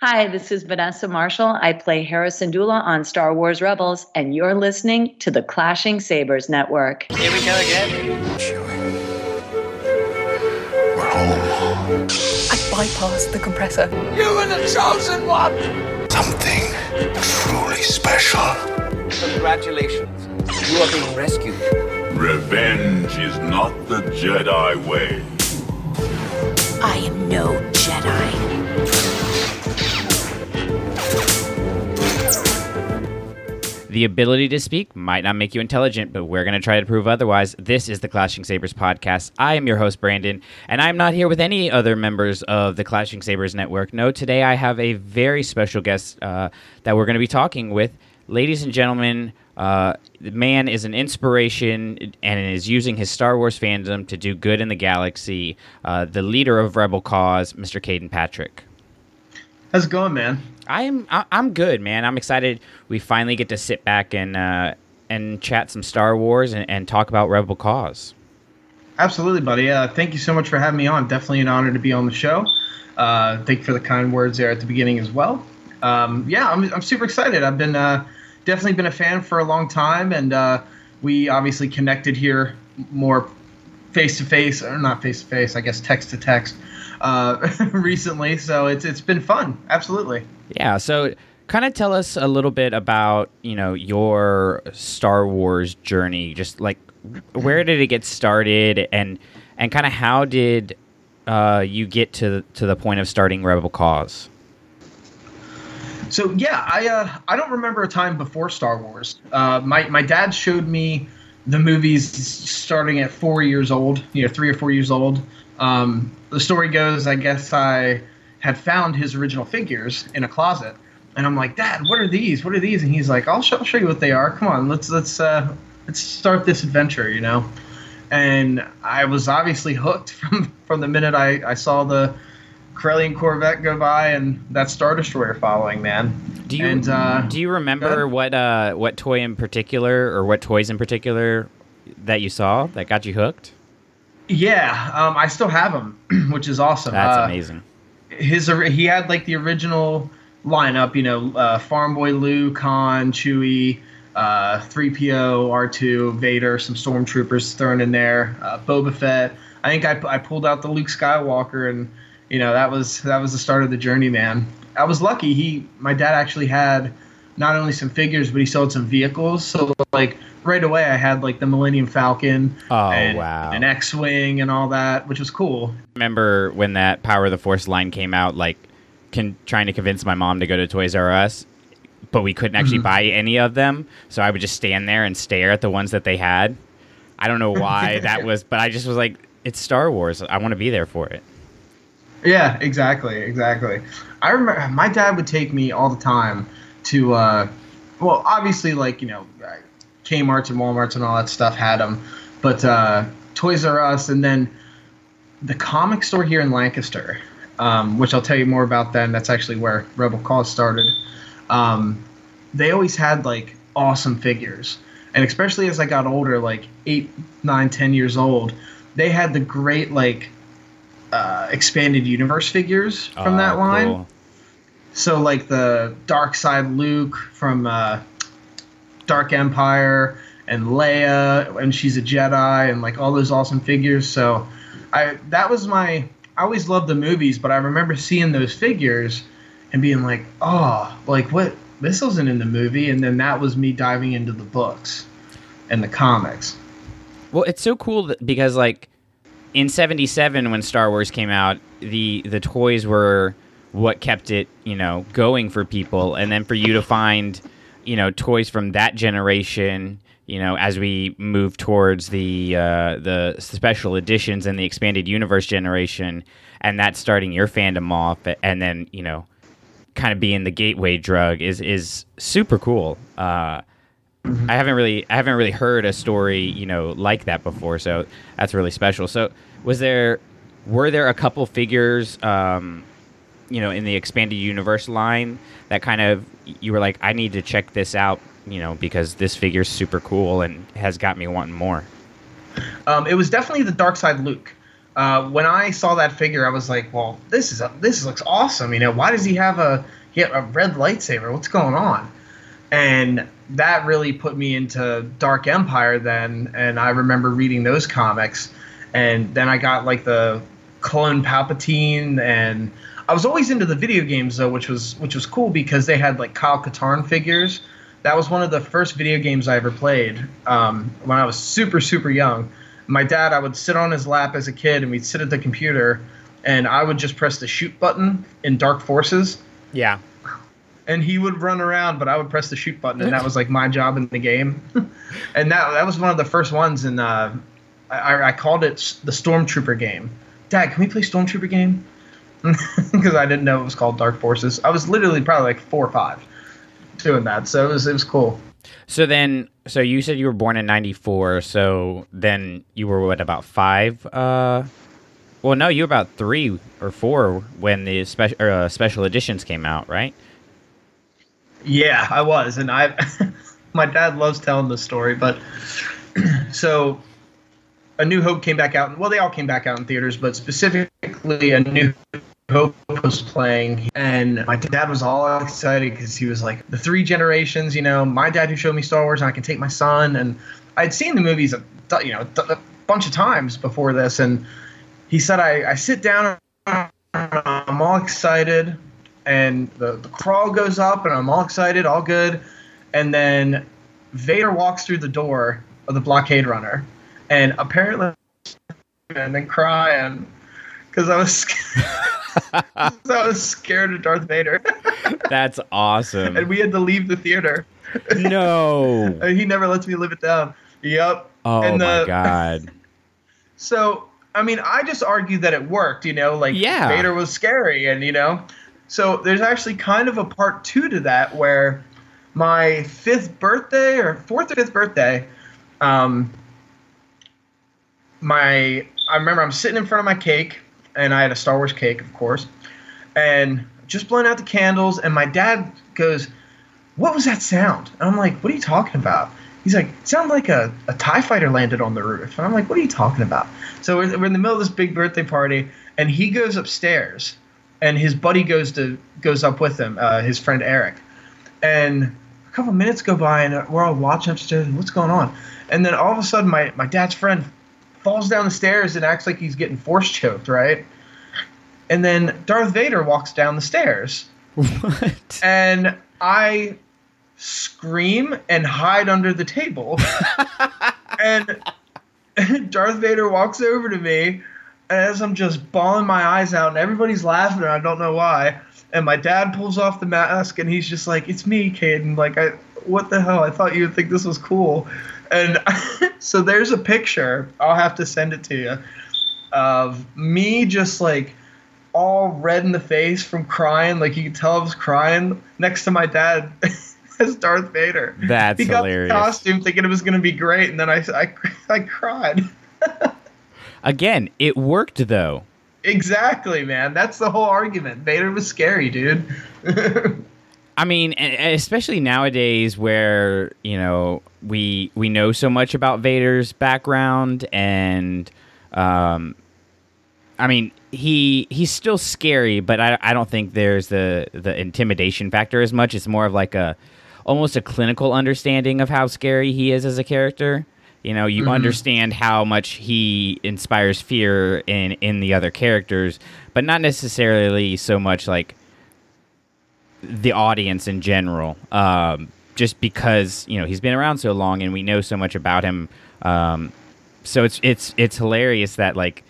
Hi, this is Vanessa Marshall. I play Hera Syndulla on Star Wars Rebels, and you're listening to the Clashing Sabers Network. Here we go again. We're home. I bypassed the compressor. You were the chosen one. Something truly special. Congratulations. You are being rescued. Revenge is not the Jedi way. I am no Jedi. The ability to speak might not make you intelligent, but we're going to try to prove otherwise. This is the Clashing Sabers podcast. I am your host, Brandon, and I'm not here with any other members of the Clashing Sabers network. No, today I have a very special guest uh, that we're going to be talking with. Ladies and gentlemen, uh, the man is an inspiration and is using his Star Wars fandom to do good in the galaxy. Uh, the leader of Rebel Cause, Mr. Caden Patrick. How's it going, man? I'm I'm good, man. I'm excited. We finally get to sit back and uh, and chat some Star Wars and, and talk about Rebel Cause. Absolutely, buddy. Uh, thank you so much for having me on. Definitely an honor to be on the show. Uh, thank you for the kind words there at the beginning as well. Um, yeah, I'm, I'm super excited. I've been uh, definitely been a fan for a long time, and uh, we obviously connected here more face to face, or not face to face, I guess text to text uh, recently. So it's it's been fun. Absolutely. Yeah. So kind of tell us a little bit about you know your Star Wars journey. Just like where did it get started, and and kind of how did uh, you get to to the point of starting Rebel Cause? So yeah, I uh, I don't remember a time before Star Wars. Uh, my my dad showed me the movies starting at four years old, you know, three or four years old. Um, the story goes, I guess I had found his original figures in a closet, and I'm like, Dad, what are these? What are these? And he's like, I'll show, I'll show you what they are. Come on, let's let's uh, let's start this adventure, you know. And I was obviously hooked from from the minute I, I saw the Corellian Corvette go by and that Star Destroyer following, man. Do you and, uh, do you remember what uh what toy in particular or what toys in particular that you saw that got you hooked? Yeah, um, I still have them, which is awesome. That's Uh, amazing. His he had like the original lineup, you know, uh, Farm Boy Luke, Han, Chewie, uh, 3PO, R2, Vader, some stormtroopers thrown in there, uh, Boba Fett. I think I, I pulled out the Luke Skywalker, and you know that was that was the start of the journey, man. I was lucky. He, my dad, actually had not only some figures, but he sold some vehicles. So like right away, I had like the Millennium Falcon, Oh, and wow. an X-wing and all that, which was cool. remember when that Power of the Force line came out, like con- trying to convince my mom to go to Toys R Us, but we couldn't actually mm-hmm. buy any of them. So I would just stand there and stare at the ones that they had. I don't know why that was, but I just was like, it's Star Wars. I want to be there for it. Yeah, exactly, exactly. I remember my dad would take me all the time to, uh, well, obviously, like you know, uh, Kmart's and Walmart's and all that stuff had them, but uh, Toys R Us and then the comic store here in Lancaster, um, which I'll tell you more about then. That's actually where Rebel Cause started. Um, they always had like awesome figures, and especially as I got older, like eight, nine, ten years old, they had the great like uh, expanded universe figures from that Oh, line. cool. So like the Dark Side Luke from uh, Dark Empire and Leia, and she's a Jedi, and like all those awesome figures. So I that was my I always loved the movies, but I remember seeing those figures and being like, oh, like what this wasn't in the movie, and then that was me diving into the books and the comics. Well, it's so cool that, because like in 77 when Star Wars came out, the the toys were what kept it, you know, going for people and then for you to find, you know, toys from that generation, you know, as we move towards the uh, the special editions and the expanded universe generation and that's starting your fandom off and then, you know, kind of being the gateway drug is is super cool. Uh I haven't really I haven't really heard a story, you know, like that before, so that's really special. So, was there were there a couple figures um you know, in the expanded universe line that kind of you were like I need to check this out, you know, because this figure's super cool and has got me wanting more. Um, it was definitely the Dark Side Luke. uh, when I saw that figure, I was like, well, this is a, this looks awesome. You know, why does he have a he have a red lightsaber? What's going on? And that really put me into Dark Empire then, and I remember reading those comics, and then I got like the clone Palpatine, and I was always into the video games though, which was which was cool because they had like Kyle Katarn figures. That was one of the first video games I ever played um, when I was super super young. My dad, I would sit on his lap as a kid, and we'd sit at the computer, and I would just press the shoot button in Dark Forces, Yeah. and he would run around, but I would press the shoot button, and that was like my job in the game. and that that was one of the first ones, and uh, I, I called it the Stormtrooper game. Dad, can we play Stormtrooper game? Because I didn't know it was called Dark Forces. I was literally probably like four or five doing that, so it was it was cool. So then, so you said you were born in '94. So then you were what about five? Uh, well, no, you were about three or four when the special uh, special editions came out, right? Yeah, I was, and I, my dad loves telling this story, but so, A New Hope came back out. and Well, they all came back out in theaters, but specifically, A New Hope was playing, and my dad was all excited because he was like, the three generations. You know, my dad who showed me Star Wars, and I can take my son, and I'd seen the movies, a, you know, a bunch of times before this, and he said, I, I sit down, I'm all excited and the, the crawl goes up and I'm all excited, all good. And then Vader walks through the door of the blockade runner and apparently and then crying because I was 'cause I was scared of Darth Vader That's awesome. and we had to leave the theater. no. And he never lets me live it down. Yep. Oh and my god. So, I mean, I just argued that it worked, you know, like Yeah. Vader was scary, and you know, so there's actually kind of a part two to that where my fifth birthday or fourth or fifth birthday, um, my I remember I'm sitting in front of my cake, and I had a Star Wars cake, of course, and just blowing out the candles, and my dad goes, "What was that sound?" And I'm like, "What are you talking about?" He's like, "It sounded like a, a TIE fighter landed on the roof." And I'm like, "What are you talking about?" So we're, we're in the middle of this big birthday party, and he goes upstairs, and his buddy goes to goes up with him, uh, his friend Eric, and a couple minutes go by, and we're all watching upstairs. and What's going on? And then all of a sudden, my my dad's friend falls down the stairs and acts like he's getting force choked, right? And then Darth Vader walks down the stairs What? and I scream and hide under the table. and Darth Vader walks over to me, and as I'm just bawling my eyes out, and everybody's laughing, and I don't know why. And my dad pulls off the mask, and he's just like, "It's me, Caden. Like, I, what the hell? I thought you would think this was cool." And so there's a picture. I'll have to send it to you of me just like all red in the face from crying. Like you could tell I was crying next to my dad as Darth Vader. That's he got hilarious. the costume thinking it was going to be great, and then I, I, I cried. Again, it worked though. exactly, man. That's the whole argument. Vader was scary, dude. I mean, especially nowadays where, you know, we we know so much about Vader's background and um I mean, he he's still scary, but I I don't think there's the the intimidation factor as much. It's more of like a almost a clinical understanding of how scary he is as a character. You know, you understand how much he inspires fear in in the other characters, but not necessarily so much like the audience in general. Um, just because you know he's been around so long and we know so much about him. Um, so it's it's it's hilarious that like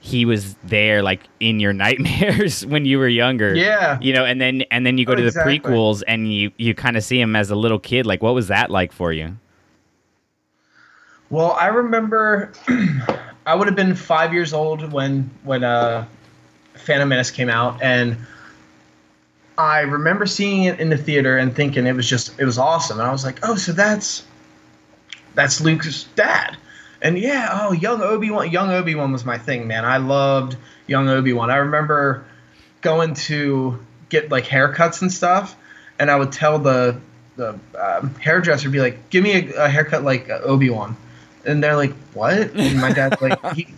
he was there like in your nightmares when you were younger. Yeah. You know, and then and then you go Oh, to the exactly. prequels and you you kind of see him as a little kid. Like, what was that like for you? Well, I remember I would have been five years old when when uh, Phantom Menace came out, and I remember seeing it in the theater and thinking it was just it was awesome, and I was like, oh, so that's that's Luke's dad, and yeah, oh, young Obi Wan, young Obi Wan was my thing, man. I loved young Obi Wan. I remember going to get like haircuts and stuff, and I would tell the the um, hairdresser, be like, give me a, a haircut like uh, Obi Wan and they're like, "What?" And my dad's like, he,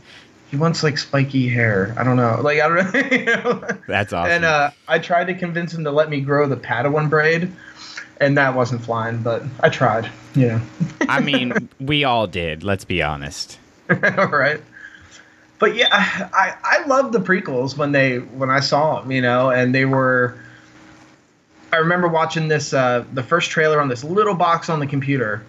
he wants like spiky hair. I don't know. Like I don't know. you know? That's awesome. And uh, I tried to convince him to let me grow the Padawan braid, and that wasn't flying. But I tried. You know. I mean, we all did. Let's be honest. right. But yeah, I, I I loved the prequels when they when I saw them, you know, and they were. I remember watching this uh, the first trailer on this little box on the computer,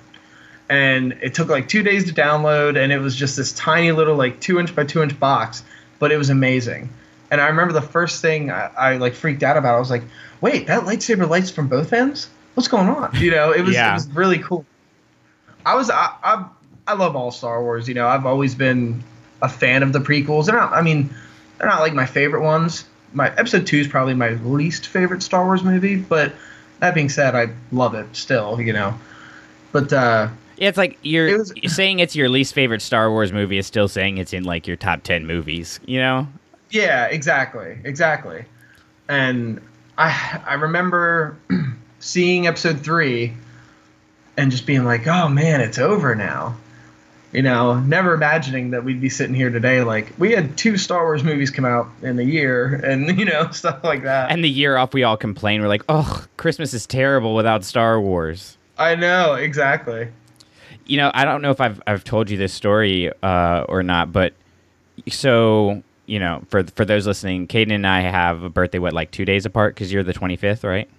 and it took like two days to download, and it was just this tiny little like two inch by two inch box, but it was amazing. And I remember the first thing I, I like freaked out about. I was like, "Wait, that lightsaber lights from both ends? What's going on?" You know, it was Yeah. it was really cool. I was I, I I love all Star Wars. You know, I've always been a fan of the prequels. They're not. I mean, they're not like my favorite ones. My episode two is probably my least favorite Star Wars movie. But that being said, I love it still. You know, but uh, Yeah, it's like you're It was- saying it's your least favorite Star Wars movie is still saying it's in like your top 10 movies, you know? yeah, exactly, exactly. And I I remember seeing episode three and just being like, oh man, it's over now. You know, never imagining that we'd be sitting here today. Like we had two Star Wars movies come out in a year, and you know stuff like that. And the year off, we all complain. We're like, oh, Christmas is terrible without Star Wars. I know exactly. You know, I don't know if I've, I've told you this story uh, or not, but so, you know, for, for those listening, Caden and I have a birthday, what, like two days apart? Because you're the 25th, right?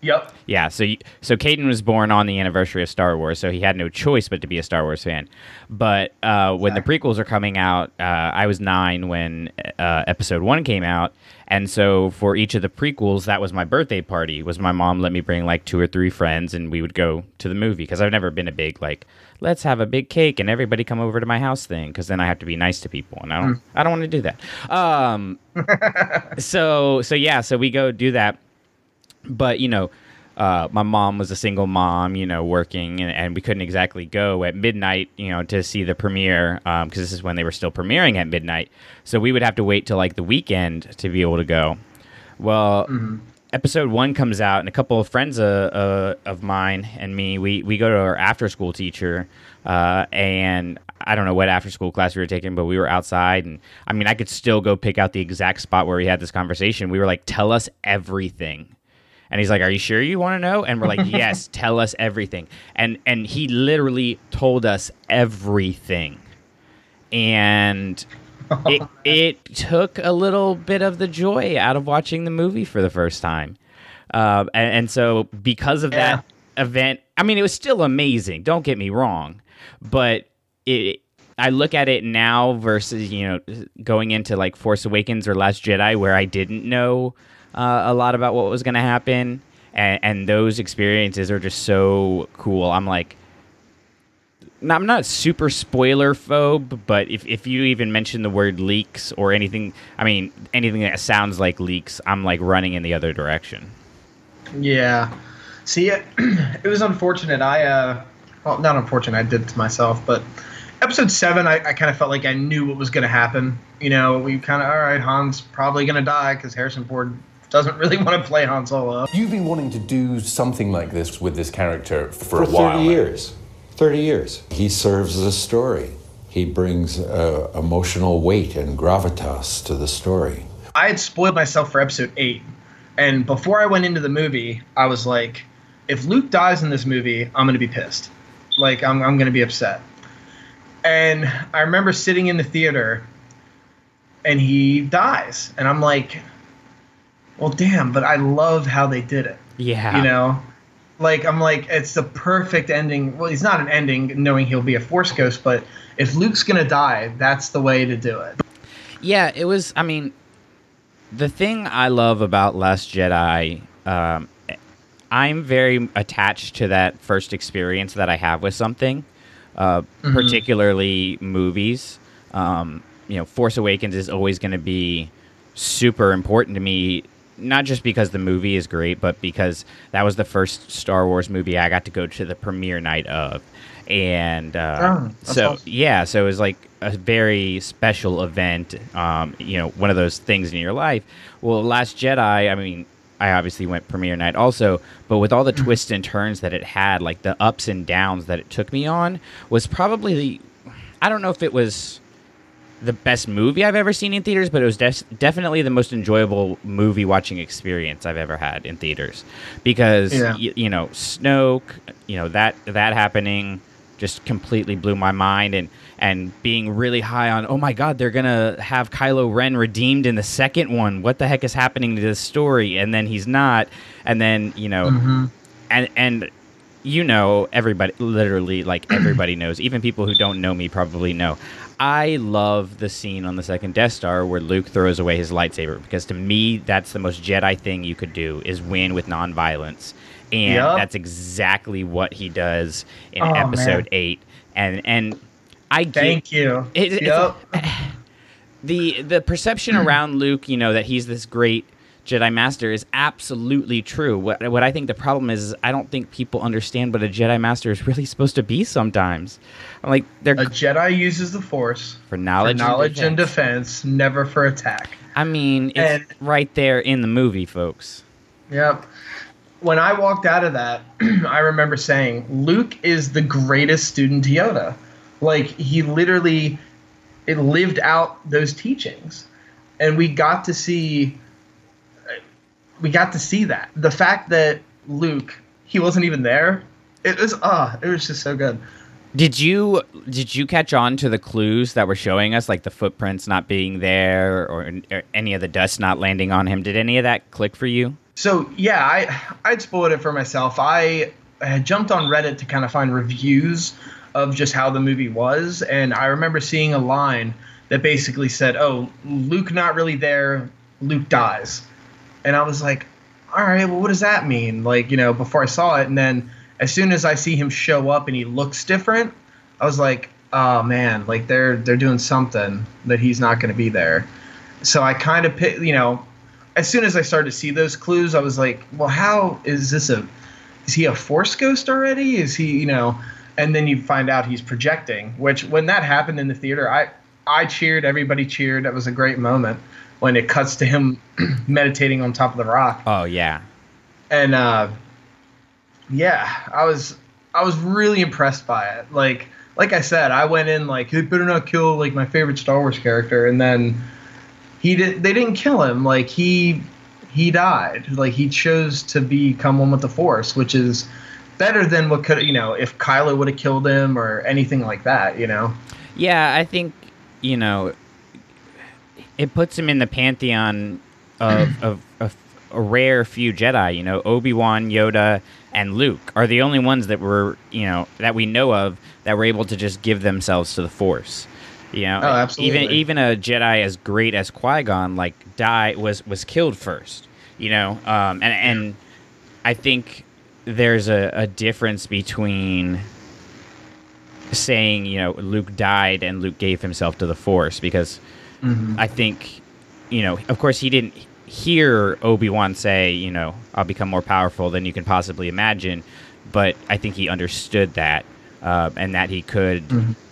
Yep. Yeah, so you, so Caden was born on the anniversary of Star Wars, so he had no choice but to be a Star Wars fan. But uh, when the prequels are coming out, uh, I was nine when uh, Episode One came out, and so for each of the prequels, that was my birthday party. Was my mom let me bring like two or three friends, and we would go to the movie because I've never been a big like let's have a big cake and everybody come over to my house thing because then I have to be nice to people, and I don't I don't want to do that. Um, so so yeah, so we go do that. But you know uh, my mom was a single mom you know working and, and we couldn't exactly go at midnight you know to see the premiere because this is when they were still premiering at midnight. So we would have to wait till like the weekend to be able to go. Well episode one comes out and a couple of friends uh, uh, of mine and me we, we go to our after school teacher uh, and i don't know what after school class we were taking but we were outside and i mean i could still go pick out the exact spot where we had this conversation we were like tell us everything and he's like, "Are you sure you want to know?" And we're like, "Yes, tell us everything." And and he literally told us everything. And it it took a little bit of the joy out of watching the movie for the first time. Uh, and, and so because of that event, I mean, it was still amazing. Don't get me wrong, but it. I look at it now versus you know going into like Force Awakens or Last Jedi, where I didn't know uh, a lot about what was going to happen, and, and those experiences are just so cool. I'm like, no, I'm not super spoiler phobe, but if, if you even mention the word leaks or anything, I mean anything that sounds like leaks, I'm like running in the other direction. Yeah. See, it, it was unfortunate. I, uh, well, not unfortunate. I did it to myself, but episode seven, I, I kind of felt like I knew what was going to happen. You know, we kind of, all right, Han's probably going to die because Harrison Ford doesn't really want to play Han Solo. You've been wanting to do something like this with this character for, for a while. 30 years. 30 years. He serves the story. He brings uh, emotional weight and gravitas to the story. I had spoiled myself for episode eight. And before I went into the movie, I was like, if Luke dies in this movie, I'm going to be pissed. Like, I'm, I'm going to be upset. And I remember sitting in the theater and he dies. And I'm like, well, damn, but I love how they did it. Yeah, You know? Like, I'm like, it's the perfect ending. Well, he's not an ending knowing he'll be a Force Ghost, but if Luke's going to die, that's the way to do it. Yeah, it was. I mean, the thing I love about Last Jedi, um, I'm very attached to that first experience that I have with something, uh, particularly movies. Um, you know, Force Awakens is always going to be super important to me. Not just because the movie is great, but because that was the first Star Wars movie I got to go to the premiere night of, and uh, Oh, so awesome. yeah, so it was like a very special event. Um, you know, one of those things in your life. Well, Last Jedi. I mean, I obviously went premiere night also, but with all the twists and turns that it had, like the ups and downs that it took me on, was probably the. I don't know if it was the best movie I've ever seen in theaters, but it was des- definitely the most enjoyable movie watching experience I've ever had in theaters. Because Yeah. y- you know Snoke, you know that that happening just completely blew my mind. And and being really high on oh my god they're gonna have Kylo Ren redeemed in the second one. What the heck is happening to this story? And then he's not. And then you know Mm-hmm. and and you know everybody literally like everybody knows. Even people who don't know me probably know i love the scene on the second death star where luke throws away his lightsaber because to me that's the most jedi thing you could do is win with nonviolence and Yup. that's exactly what he does in Oh, episode man. 8 and and i get, Thank you. it- yep. the the perception around Luke, you know, that he's this great Jedi Master is absolutely true. What what I think the problem is, is I don't think people understand what a Jedi Master is really supposed to be. Sometimes, I'm like they're A Jedi uses the Force for for knowledge, knowledge and defense. defense, never for attack. I mean, it's And- right there in the movie, folks. Yep. When I walked out of that, I remember saying, Luke is the greatest student to Yoda. Like, he literally it lived out those teachings. And we got to see we got to see that. The fact that Luke, he wasn't even there, it was ah, it was just so good. Did you did you catch on to the clues that were showing us, like the footprints not being there, or, or any of the dust not landing on him? Did any of that click for you? So yeah, I I'd spoiled it for myself. I had jumped on Reddit to kind of find reviews of just how the movie was, and I remember seeing a line that basically said, "Oh, Luke not really there. Luke dies," and I was like, "All right, well, what does that mean?" Like you know, before I saw it, and then as soon as I see him show up and he looks different, I was like, "Oh man, like they're they're doing something that he's not going to be there." So I kind of you know, as soon as I started to see those clues, I was like, well, how is this a? Is he a force ghost already? Is he, you know? And then you find out he's projecting. Which when that happened in the theater, I I cheered. Everybody cheered. That was a great moment when it cuts to him meditating on top of the rock. Oh yeah, And uh, yeah, I was I was really impressed by it. Like like I said, I went in like he better not kill like my favorite Star Wars character, and then he did. They didn't kill him. Like he he died. Like he chose to become one with the Force, which is better than what could you know if Kylo would have killed him or anything like that. You know. Yeah, I think you know it puts him in the pantheon of of, of a rare few Jedi. You know, Obi Wan, Yoda, and Luke are the only ones that were you know that we know of that were able to just give themselves to the Force. You know, Oh, absolutely. even even a Jedi as great as Qui Gon like die was was killed first. You know, um, and and I think there's a, a difference between saying you know Luke died and Luke gave himself to the Force because I think you know of course he didn't hear Obi Wan say you know I'll become more powerful than you can possibly imagine, but I think he understood that uh, and that he could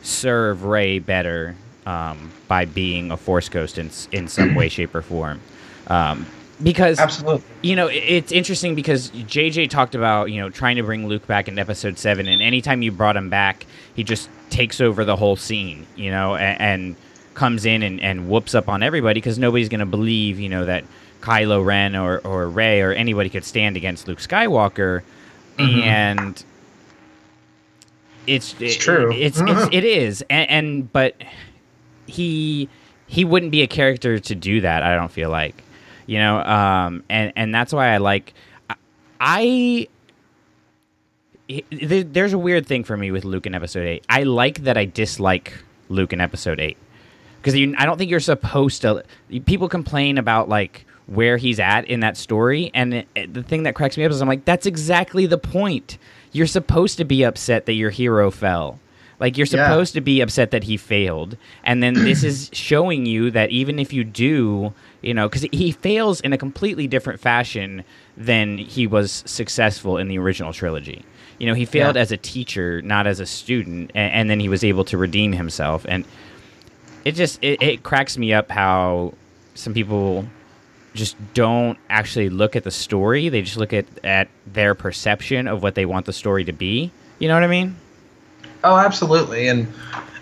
serve Rey better um, by being a Force ghost in in some way, shape, or form. Um, because Absolutely. you know, it- it's interesting because JJ talked about, you know, trying to bring Luke back in episode seven, and anytime you brought him back, he just takes over the whole scene, you know, and, and comes in and, and whoops up on everybody because nobody's going to believe, you know, that Kylo Ren or, or Rey or anybody could stand against Luke Skywalker. And it's, It's true. it's, it's, it is. And, and, but he, he wouldn't be a character to do that, I don't feel like you know um and and that's why i like i I- there's a weird thing for me with luke in episode 8 i like that i dislike luke in episode 8 because i don't think you're supposed to people complain about like where he's at in that story and it, it- the thing that cracks me up is i'm like that's exactly the point you're supposed to be upset that your hero fell like you're Yeah. supposed to be upset that he failed and then this is showing you that even if you do you know because he fails in a completely different fashion than he was successful in the original trilogy you know he failed Yeah. as a teacher not as a student and, and then he was able to redeem himself and it just it, it cracks me up how some people just don't actually look at the story they just look at at their perception of what they want the story to be you know what i mean Oh, absolutely. And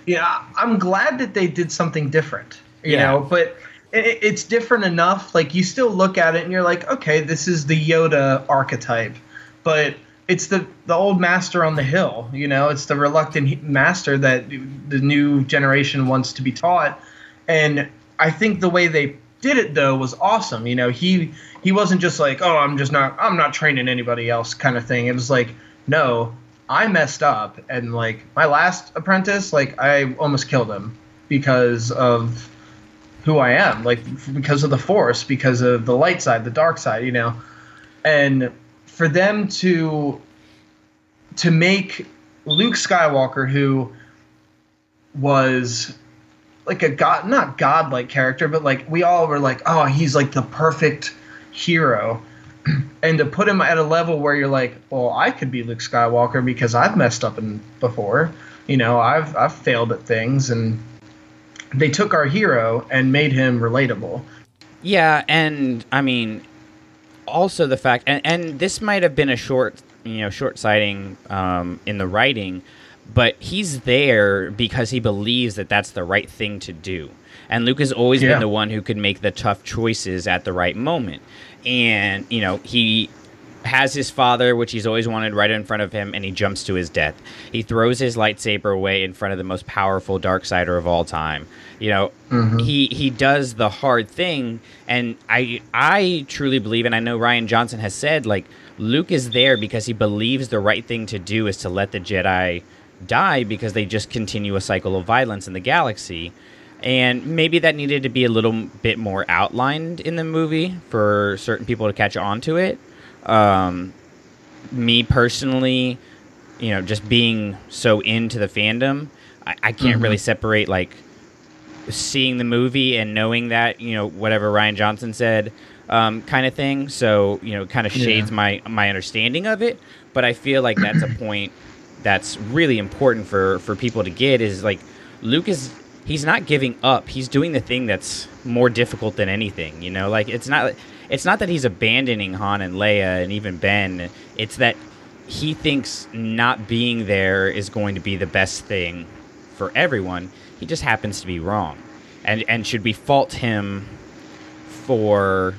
yeah, I'm glad that they did something different. You Yeah. know, but it, it's different enough. Like you still look at it and you're like, okay, this is the Yoda archetype, but it's the the old master on the hill. You know, it's the reluctant master that the new generation wants to be taught. And I think the way they did it though was awesome. You know, he he wasn't just like, oh, I'm just not I'm not training anybody else kind of thing. It was like, no, I messed up and like my last apprentice, like I almost killed him because of who I am, like because of the force, because of the light side, the dark side, you know. And for them to to make Luke Skywalker who was like a god not godlike character, but like we all were like, oh, he's like the perfect hero. And to put him at a level where you're like, well, I could be Luke Skywalker because I've messed up in before. You know, I've I've failed at things and they took our hero and made him relatable. Yeah, and I mean, also the fact, and, and this might have been a short, you know, short sighting um, in the writing, but he's there because he believes that that's the right thing to do. And Luke has always Yeah. been the one who could make the tough choices at the right moment. And, you know, he has his father, which he's always wanted right in front of him, and he jumps to his death. He throws his lightsaber away in front of the most powerful dark sider of all time. You know, mm-hmm. he he does the hard thing, and I I truly believe, and I know Rian Johnson has said like Luke is there because he believes the right thing to do is to let the Jedi die because they just continue a cycle of violence in the galaxy. And maybe that needed to be a little bit more outlined in the movie for certain people to catch on to it. Um, me personally, you know, just being so into the fandom, I, I can't really separate like seeing the movie and knowing that you know whatever Rian Johnson said, um, kind of thing. So you know, kind of shades my my understanding of it. But I feel like that's a point that's really important for for people to get is like Luke is he's not giving up. He's doing the thing that's more difficult than anything. You know, like it's not it's not that he's abandoning Han and Leia and even Ben. It's that he thinks not being there is going to be the best thing for everyone. He just happens to be wrong. And and should we fault him for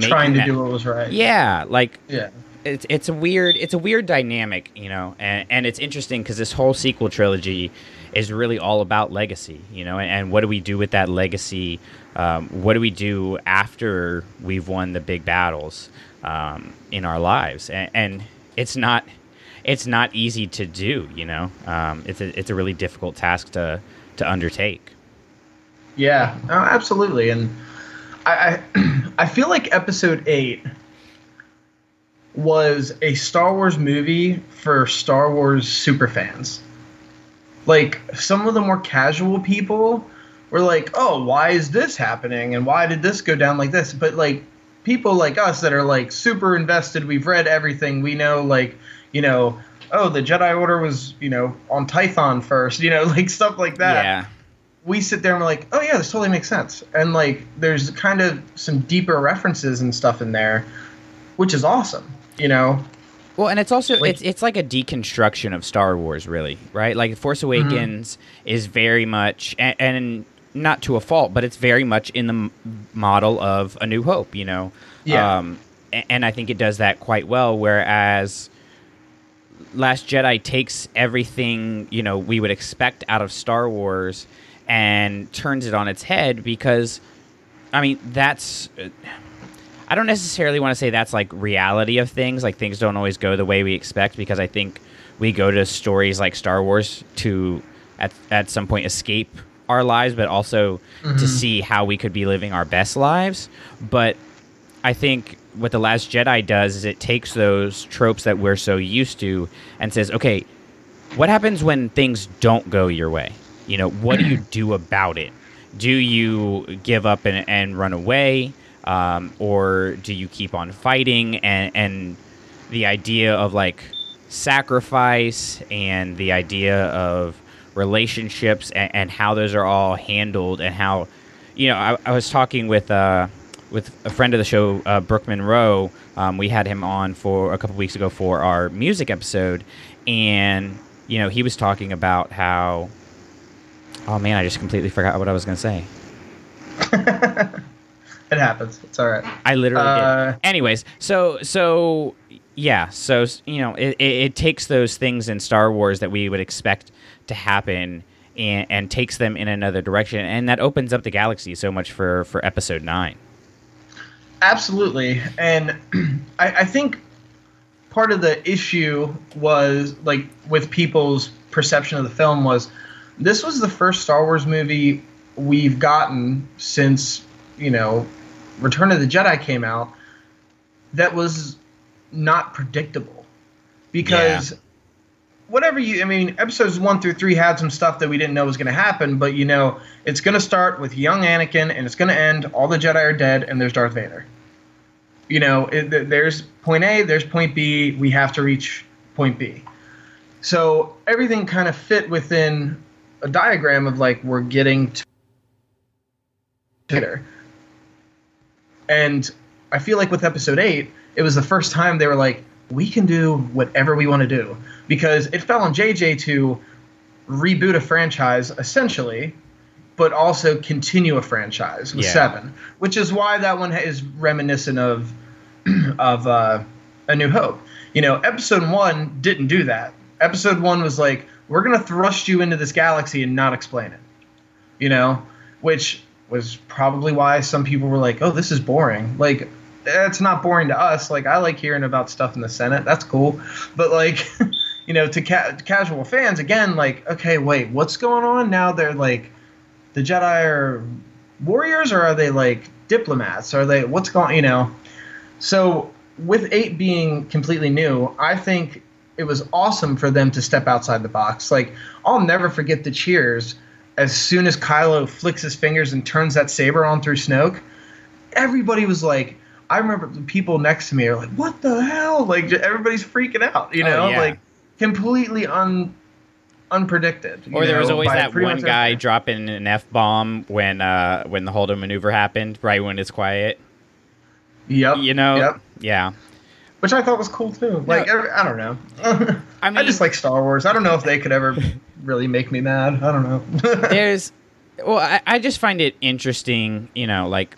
trying to that- do what was right. Yeah, like Yeah. it's it's a weird it's a weird dynamic, you know, and, and it's interesting because this whole sequel trilogy is really all about legacy, you know, and, and what do we do with that legacy? Um, what do we do after we've won the big battles um, in our lives? And, and it's not it's not easy to do, you know. Um, it's a it's a really difficult task to to undertake. Yeah, absolutely. And I, I, I feel like Episode Eight was a Star Wars movie for Star Wars super fans. Like some of the more casual people were like, "Oh, why is this happening? And why did this go down like this?" But like people like us that are like super invested, we've read everything. We know like, you know, oh, the Jedi Order was, you know, on Tython first, you know, like stuff like that yeah. we sit there and we're like, oh yeah, this totally makes sense. And like, there's kind of some deeper references and stuff in there, which is awesome. You know? Well, and it's also Like- it's it's like a deconstruction of Star Wars, really, right? Like Force Awakens mm-hmm. is very much and, and not to a fault, but it's very much in the m- model of A New Hope, you know. Yeah. Um, a- and I think it does that quite well. Whereas Last Jedi takes everything you know we would expect out of Star Wars and turns it on its head because, I mean, that's. I don't necessarily want to say that's like reality of things. Like things don't always go the way we expect because I think we go to stories like Star Wars to at at some point escape our lives, but also to see how we could be living our best lives. But I think what the Last Jedi does is it takes those tropes that we're so used to and says, okay, what happens when things don't go your way? You know, what do you do about it? Do you give up and, and run away? Um, or do you keep on fighting? And, and the idea of like sacrifice and the idea of relationships and, and how those are all handled and how, you know, I, I was talking with, uh, with a friend of the show, uh, Brooke Monroe. Um, we had him on for a couple weeks ago for our music episode, and you know he was talking about how Oh man, I just completely forgot what I was gonna say. It happens. It's all right. I literally Uh, did. Anyways, so so yeah, so you know, it, it, it takes those things in Star Wars that we would expect to happen and, and takes them in another direction, and that opens up the galaxy so much for for Episode Nine. Absolutely, and I, I think part of the issue was like with people's perception of the film was this was the first Star Wars movie we've gotten since you know Return of the Jedi came out that was not predictable because Yeah. Whatever you I mean episodes 1 through 3 had some stuff that we didn't know was going to happen but you know it's going to start with young Anakin and it's going to end all the Jedi are dead and there's Darth Vader. You know it, there's point A there's point B we have to reach point B. So everything kind of fit within a diagram of like we're getting to and I feel like with episode eight, it was the first time they were like, we can do whatever we want to do. Because it fell on JJ to reboot a franchise, essentially, but also continue a franchise with Yeah. seven. Which is why that one is reminiscent of of uh, A New Hope. You know, episode one didn't do that. Episode one was like, we're gonna thrust you into this galaxy and not explain it. You know? Which was probably why some people were like, "Oh, this is boring." Like, it's not boring to us. Like, I like hearing about stuff in the Senate. That's cool. But like, you know, to ca- casual fans, again, like, okay, wait, what's going on now? They're like, the Jedi are warriors, or are they like diplomats? Are they what's going? You know, so with eight being completely new, I think it was awesome for them to step outside the box. Like, I'll never forget the cheers as soon as Kylo flicks his fingers and turns that saber on through Snoke, everybody was like, I remember the people next to me are like, "What the hell?" Like everybody's freaking out, you Oh, know, yeah. like completely un unpredicted. Or there was always that one guy everything. dropping an f bomb when uh when the Holdo maneuver happened, right when it's quiet. Yep. You know. Yep. Yeah. Which I thought was cool too. Like I don't know. I mean, I, just like Star Wars. I don't know if they could ever really make me mad. I don't know. there's well I, I just find it interesting you know like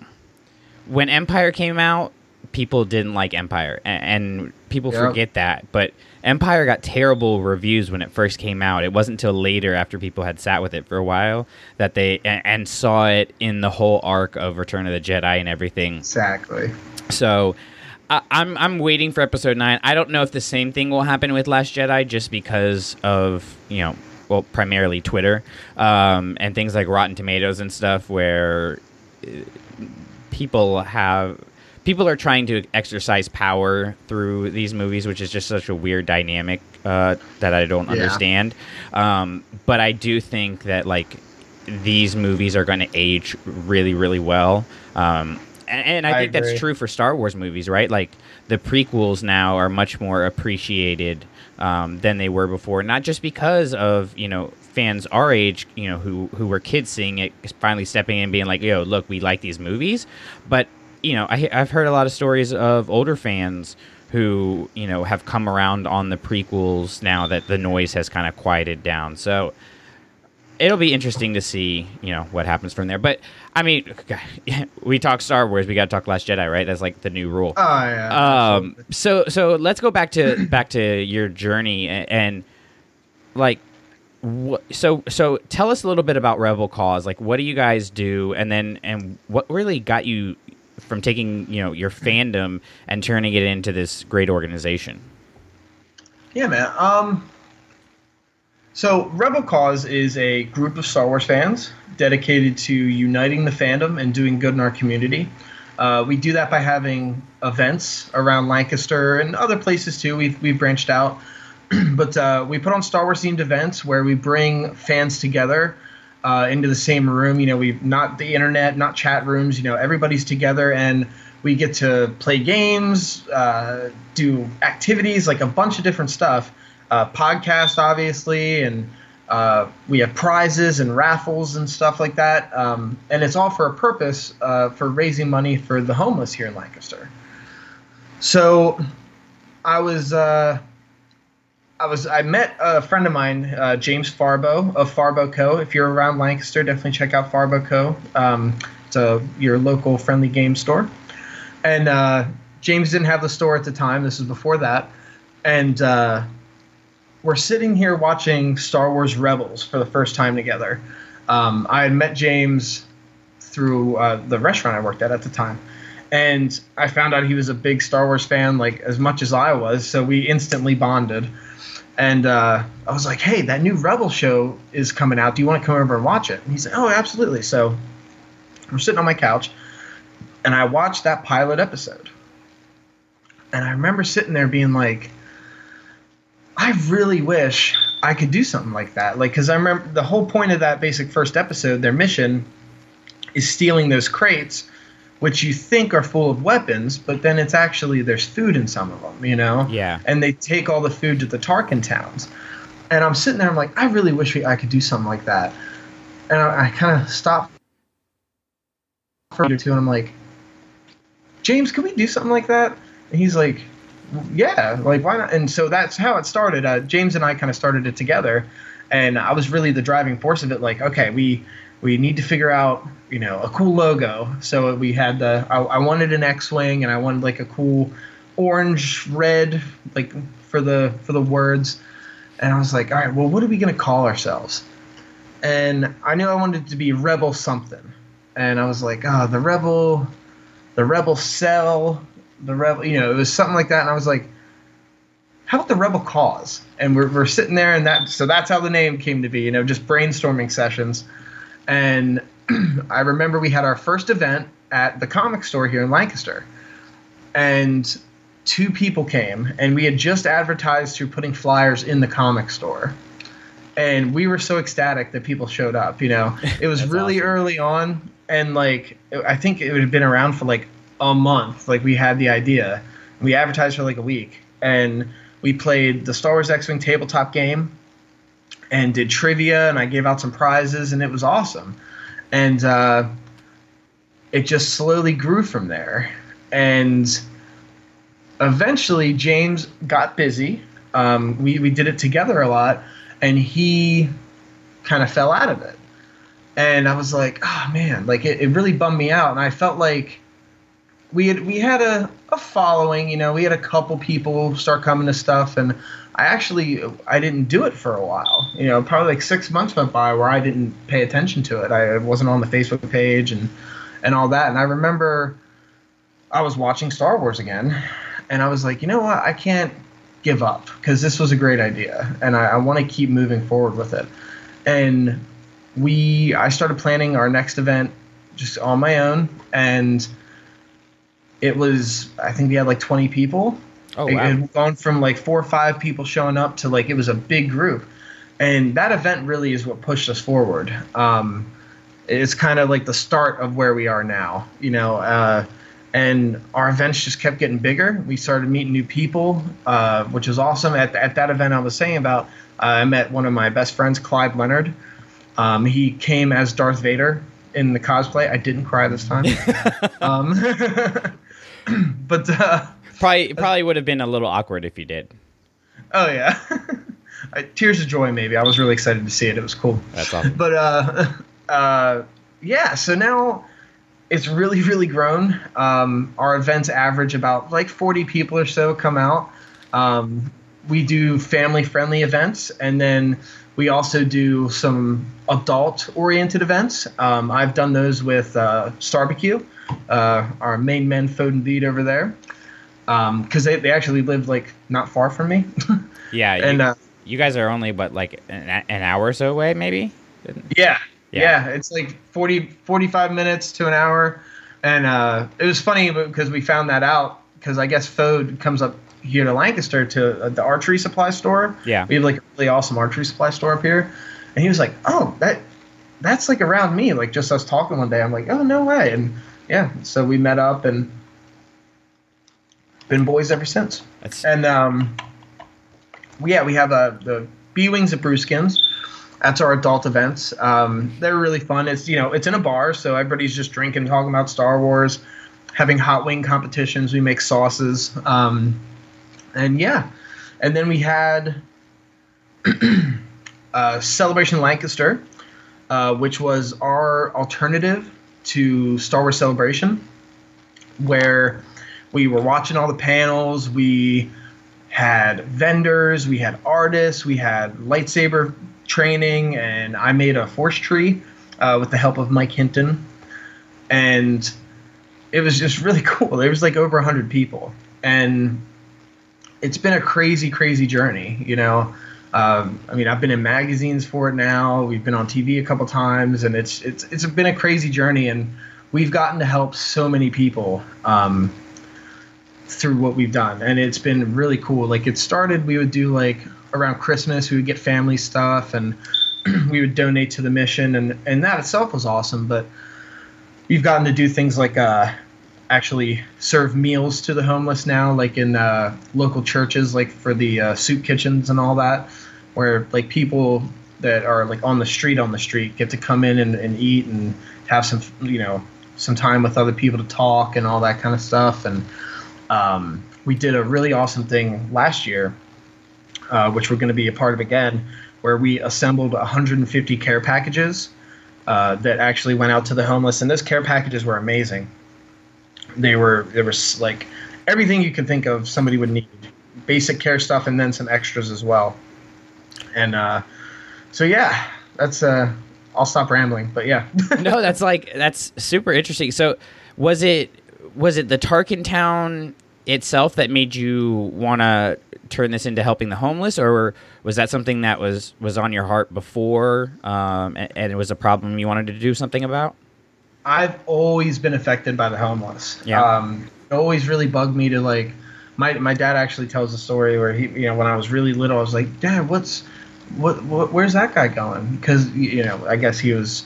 when empire came out people didn't like empire and, and people Yep. forget that but empire got terrible reviews when it first came out it wasn't until later after people had sat with it for a while that they and, and saw it in the whole arc of return of the jedi and everything exactly. so I, I'm I'm waiting for episode nine. I don't know if the same thing will happen with Last Jedi, just because of you know, well, primarily Twitter um, and things like Rotten Tomatoes and stuff, where uh, people have people are trying to exercise power through these movies, which is just such a weird dynamic uh, that I don't Yeah. understand. Um, but I do think that like these movies are going to age really, really well. Um, and, and I, I think that's true for Star Wars movies, right? Like the prequels now are much more appreciated um, than they were before, not just because of you know fans our age, you know, who who were kids seeing it, finally stepping in and being like, "Yo, look, we like these movies," but you know, I, I've heard a lot of stories of older fans who you know have come around on the prequels now that the noise has kind of quieted down. So it'll be interesting to see, you know, what happens from there. But I mean, we talk Star Wars, we got to talk Last Jedi, right? That's like the new rule. Oh yeah. um, so so let's go back to back to your journey and, and like. What, so so tell us a little bit about Rebel Cause. Like, what do you guys do, and then and what really got you from taking you know your fandom and turning it into this great organization? Yeah, man. Um, so Rebel Cause is a group of Star Wars fans dedicated to uniting the fandom and doing good in our community. Uh, we do that by having events around Lancaster and other places too. We've we've branched out, but uh, we put on Star Wars themed events where we bring fans together uh, into the same room. You know, we've not the internet, not chat rooms. You know, everybody's together and we get to play games, uh, do activities, like a bunch of different stuff. Uh, podcast, obviously, and uh, we have prizes and raffles and stuff like that. Um, and it's all for a purpose uh, for raising money for the homeless here in Lancaster. So I was uh, I was I met a friend of mine, uh, James Farbo of Farbo Co. If you're around Lancaster, definitely check out Farbo Co. Um, it's a your local friendly game store. And uh, James didn't have the store at the time. This is before that, and uh, we're sitting here watching Star Wars Rebels for the first time together. Um, I had met James through uh, the restaurant I worked at at the time. And I found out he was a big Star Wars fan, like as much as I was. So we instantly bonded. And uh, I was like, hey, that new Rebel show is coming out. Do you want to come over and watch it? And he's like, oh, absolutely. So we're sitting on my couch, and I watched that pilot episode. And I remember sitting there being like, I really wish I could do something like that. Like, because I remember the whole point of that basic first episode, their mission is stealing those crates, which you think are full of weapons, but then it's actually there's food in some of them, you know? Yeah. And they take all the food to the Tarkin towns. And I'm sitting there, I'm like, I really wish we, I could do something like that. And I, I kind of stopped for a minute or two, and I'm like, James, can we do something like that? And he's like, yeah, like why not? And so that's how it started. Uh, James and I kind of started it together, and I was really the driving force of it. Like, okay, we we need to figure out you know a cool logo. So we had the I, I wanted an X-wing, and I wanted like a cool orange red like for the for the words. And I was like, all right, well, what are we gonna call ourselves? And I knew I wanted to be Rebel something, and I was like, oh, the Rebel, the Rebel Cell, the Rebel, you know, it was something like that. And I was like, how about the Rebel Cause? And we're, we're sitting there, and that so that's how the name came to be. You know, just brainstorming sessions. And I remember we had our first event at the comic store here in Lancaster, and two people came, and we had just advertised through putting flyers in the comic store. And we were so ecstatic that people showed up. You know, it was really awesome. early on, and like I think it would have been around for like a month. Like we had the idea, we advertised for like a week, and we played the Star Wars X-wing tabletop game, and did trivia, and I gave out some prizes, and it was awesome. And uh, it just slowly grew from there, and eventually James got busy. Um, we we did it together a lot, and he kind of fell out of it. And I was like, oh man, like it, it really bummed me out, and I felt like we had we had a, a following, you know, we had a couple people start coming to stuff, and I actually I didn't do it for a while, you know, probably like six months went by where I didn't pay attention to it. I wasn't on the Facebook page and and all that, and I remember I was watching Star Wars again, and I was like, you know what, I can't give up because this was a great idea, and I, I want to keep moving forward with it, and we I started planning our next event just on my own and it was I think we had like 20 people. Oh, wow. had gone from like four or five people showing up to like it was a big group, and that event really is what pushed us forward. Um, it's kind of like the start of where we are now, you know. Uh, and our events just kept getting bigger. We started meeting new people, uh, which was awesome. At, at that event I was saying about, uh, I met one of my best friends, Clive Leonard. Um, he came as Darth Vader in the cosplay. I didn't cry this time. um, but Probably probably would have been a little awkward if you did. oh yeah, I, tears of joy. Maybe I was really excited to see it. It was cool. That's awesome. But uh, uh, yeah. So now it's really really grown. Um, our events average about like 40 people or so come out. Um, we do family friendly events, and then we also do some adult oriented events. Um, I've done those with uh, Starbecue, uh, our main men Foden Beat over there, because they, they actually live like not far from me. Yeah, you, and uh, you guys are only but like an, an hour or so away, maybe. Yeah, Yeah. yeah. It's like 40, 45 minutes to an hour. And uh, it was funny because we found that out because I guess Fode comes up here to Lancaster to uh, the archery supply store. Yeah. We have like a really awesome archery supply store up here. And he was like, oh, that that's like around me. Like just us talking one day. I'm like, oh, no way. And yeah, so we met up and been boys ever since. That's And um, yeah, we have uh, the B Wings at Brewskins. That's our adult events. Um, they're really fun. It's you know it's in a bar, so everybody's just drinking, talking about Star Wars, having hot wing competitions. We make sauces, um, and yeah, and then we had uh, Celebration Lancaster, uh, which was our alternative to Star Wars Celebration, where we were watching all the panels. We had vendors, we had artists, we had lightsaber training, and I made a force tree uh, with the help of Mike Hinton. And it was just really cool. There was like over 100 people. And it's been a crazy, crazy journey, you know. Um, I mean, I've been in magazines for it now. We've been on TV a couple times, and it's it's it's been a crazy journey. And we've gotten to help so many people um, through what we've done, and it's been really cool. Like it started, we would do like around Christmas, we would get family stuff, and we would donate to the mission, and and that itself was awesome. But we've gotten to do things like uh, actually serve meals to the homeless now, like in uh, local churches, like for the uh, soup kitchens and all that, where like people that are like on the street on the street get to come in and, and eat and have some you know some time with other people to talk and all that kind of stuff and um, we did a really awesome thing last year uh, which we're going to be a part of again where we assembled 150 care packages uh, that actually went out to the homeless and those care packages were amazing. They were there was like everything you could think of somebody would need basic care stuff and then some extras as well. And uh, so yeah that's uh i'll stop rambling but yeah. No, that's like that's super interesting. So, was it was it the Tarkin town itself that made you want to turn this into helping the homeless, or was that something that was was on your heart before, um, and, and it was a problem you wanted to do something about? I've always been affected by the homeless. Yeah. Um, it always really bugged me to like. My my dad actually tells a story where he, you know, when I was really little, I was like, Dad, what's, what, what where's that guy going? Because you know, I guess he was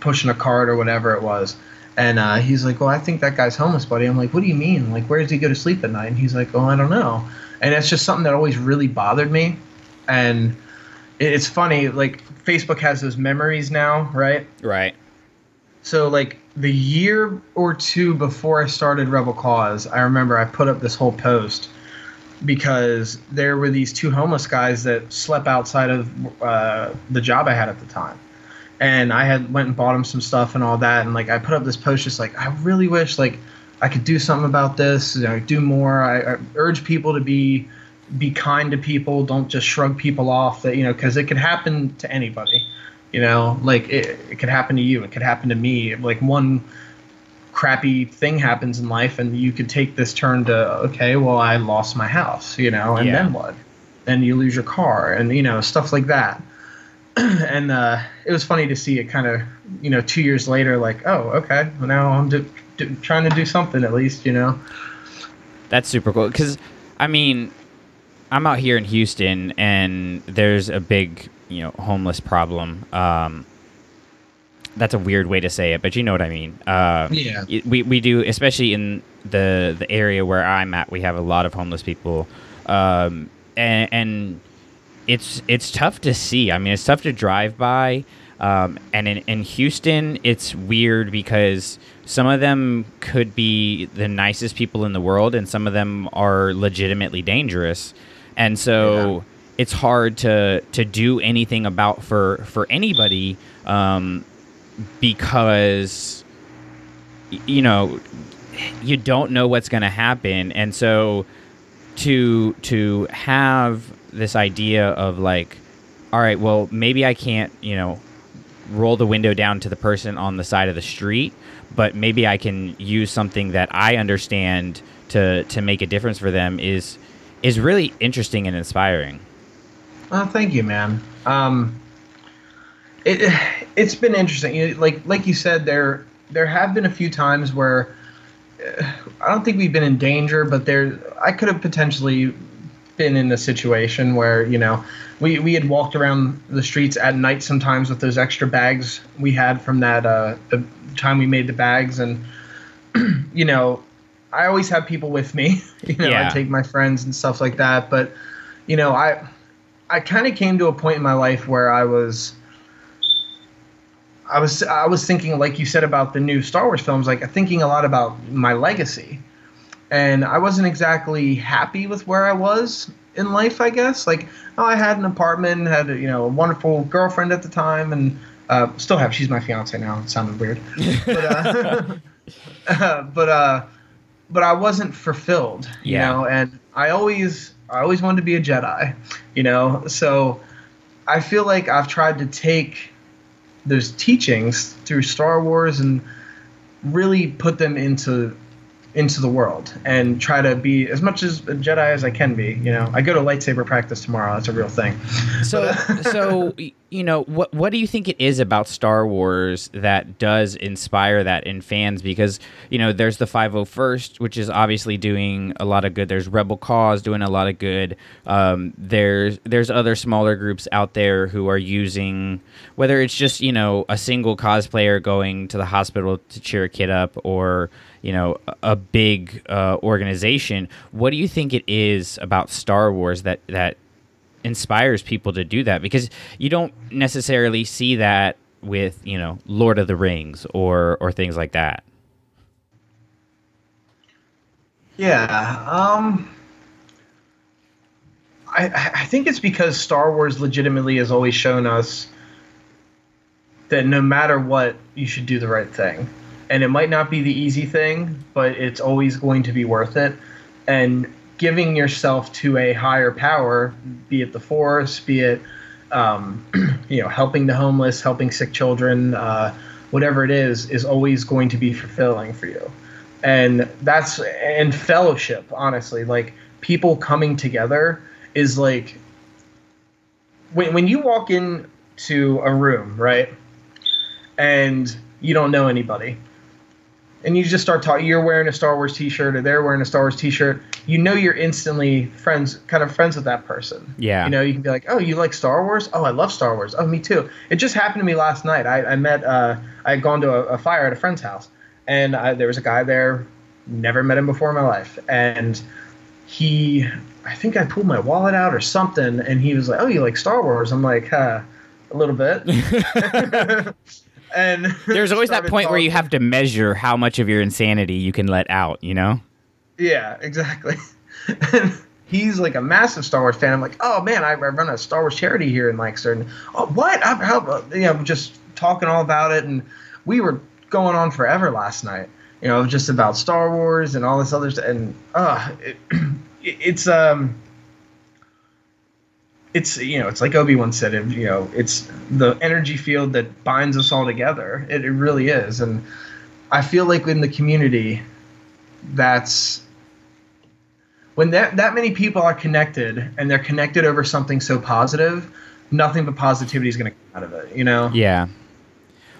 pushing a cart or whatever it was. And uh, he's like, "Well, I think that guy's homeless, buddy." I'm like, "What do you mean? Like, where does he go to sleep at night?" And he's like, "Oh, I don't know." And it's just something that always really bothered me. And it's funny, like Facebook has those memories now, right? Right. So like the year or two before I started Rebel Cause, I remember I put up this whole post because there were these two homeless guys that slept outside of uh, the job I had at the time, and I had went and bought him some stuff and all that, and like I put up this post just like I really wish like I could do something about this, you know, do more. I, I urge people to be be kind to people, don't just shrug people off that you know because it could happen to anybody you know? Like it, it could happen to you. It could happen to me. Like one crappy thing happens in life and you could take this turn to okay well i lost my house you know and Yeah. then what? And you lose your car and you know stuff like that and uh, it was funny to see it kind of you know two years later like oh okay well now i'm do, do, trying to do something at least you know That's super cool. Because, I mean, I'm out here in Houston, and there's a big, you know, homeless problem. Um, that's a weird way to say it, but you know what I mean. Uh, Yeah. We we do, especially in the the area where I'm at. We have a lot of homeless people, um, and, and it's it's tough to see. I mean, it's tough to drive by. Um, and in, in Houston, it's weird because some of them could be the nicest people in the world, and some of them are legitimately dangerous. And so it's hard to to do anything about for for anybody um, because you know you don't know what's going to happen, and so to to have this idea of like all right well maybe i can't you know roll the window down to the person on the side of the street but maybe i can use something that i understand to to make a difference for them is is really interesting and inspiring Oh, thank you, man. Um, it it's been interesting. Like like you said, there there have been a few times where uh, I don't think we've been in danger, but there I could have potentially been in a situation where you know we we had walked around the streets at night sometimes with those extra bags we had from that uh, the time we made the bags and you know I always have people with me. You know, Yeah. I take my friends and stuff like that. But you know, I I kind of came to a point in my life where I was I was I was thinking like you said about the new Star Wars films, like thinking a lot about my legacy. And I wasn't exactly happy with where I was in life. I guess like oh, I had an apartment, had a, you know a wonderful girlfriend at the time, and uh, still have. She's my fiance now. It sounded weird, but uh, uh, but uh, but I wasn't fulfilled, you know. And I always I always wanted to be a Jedi, you know. So I feel like I've tried to take those teachings through Star Wars and really put them into into the world and try to be as much as a Jedi as I can be. You know, I go to lightsaber practice tomorrow. That's a real thing. So, so you know, what what do you think it is about Star Wars that does inspire that in fans? Because you know, there's the 501st, which is obviously doing a lot of good. There's Rebel Cause doing a lot of good. Um, there's there's other smaller groups out there who are using whether it's just you know a single cosplayer going to the hospital to cheer a kid up or you know a- big uh, organization. What do you think it is about Star Wars that that inspires people to do that because you don't necessarily see that with you know Lord of the Rings or or things like that. Yeah. Um. I I think it's because Star Wars legitimately has always shown us that no matter what, you should do the right thing, and it might not be the easy thing, but it's always going to be worth it. And giving yourself to a higher power, be it the Force, be it um, you know helping the homeless, helping sick children, uh, whatever it is, is always going to be fulfilling for you and that's and fellowship honestly like people coming together is like when, when you walk into a room right and you don't know anybody and you just start talking you're wearing a star wars t-shirt or they're wearing a star wars t-shirt you know you're instantly friends kind of friends with that person. Yeah. you know you can be like oh you like star wars? Oh i love star wars. Oh me too. It just happened to me last night. I, I met uh, i had gone to a, a fire at a friend's house and I, there was a guy there never met him before in my life and he i think i pulled my wallet out or something and he was like oh you like star wars? I'm like uh, a little bit and There's always that point where you have to measure how much of your insanity you can let out, you know? Yeah, exactly. and he's like a massive Star Wars fan. I'm like, oh man, I, I run a Star Wars charity here in Lancaster. And oh, what? I, how, you know, just talking all about it, and we were going on forever last night. You know, just about Star Wars and all this other stuff. And uh, it, it's um, it's you know, it's like Obi Wan said. You know, it's the energy field that binds us all together. It, it really is, and I feel like in the community, that's when that that many people are connected and they're connected over something so positive, nothing but positivity is going to come out of it. You know? Yeah.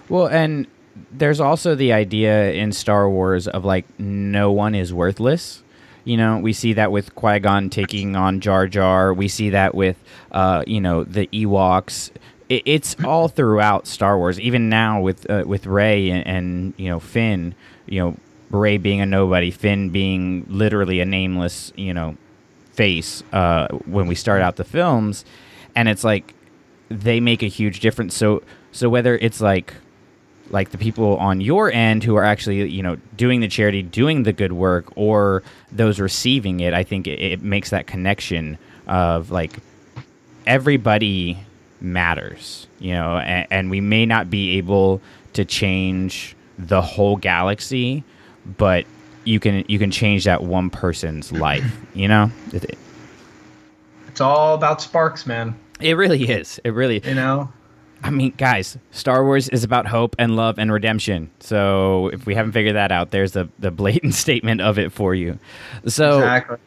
Well, and there's also the idea in Star Wars of like no one is worthless. You know, we see that with Qui Gon taking on Jar Jar. We see that with, uh, you know, the Ewoks. It, it's all throughout Star Wars. Even now with uh, with Rey and, and you know Finn. You know, Rey being a nobody, Finn being literally a nameless, you know, face uh, when we start out the films, and it's like they make a huge difference. So so whether it's like like the people on your end who are actually you know doing the charity, doing the good work, or those receiving it, I think it, it makes that connection of like everybody matters, you know, and, and we may not be able to change the whole galaxy, but you can you can change that one person's life, you know. It, It's all about sparks, man. it really is. It really. You know? I mean, guys, Star Wars is about hope and love and redemption. So if we haven't figured that out, there's the the blatant statement of it for you. So exactly.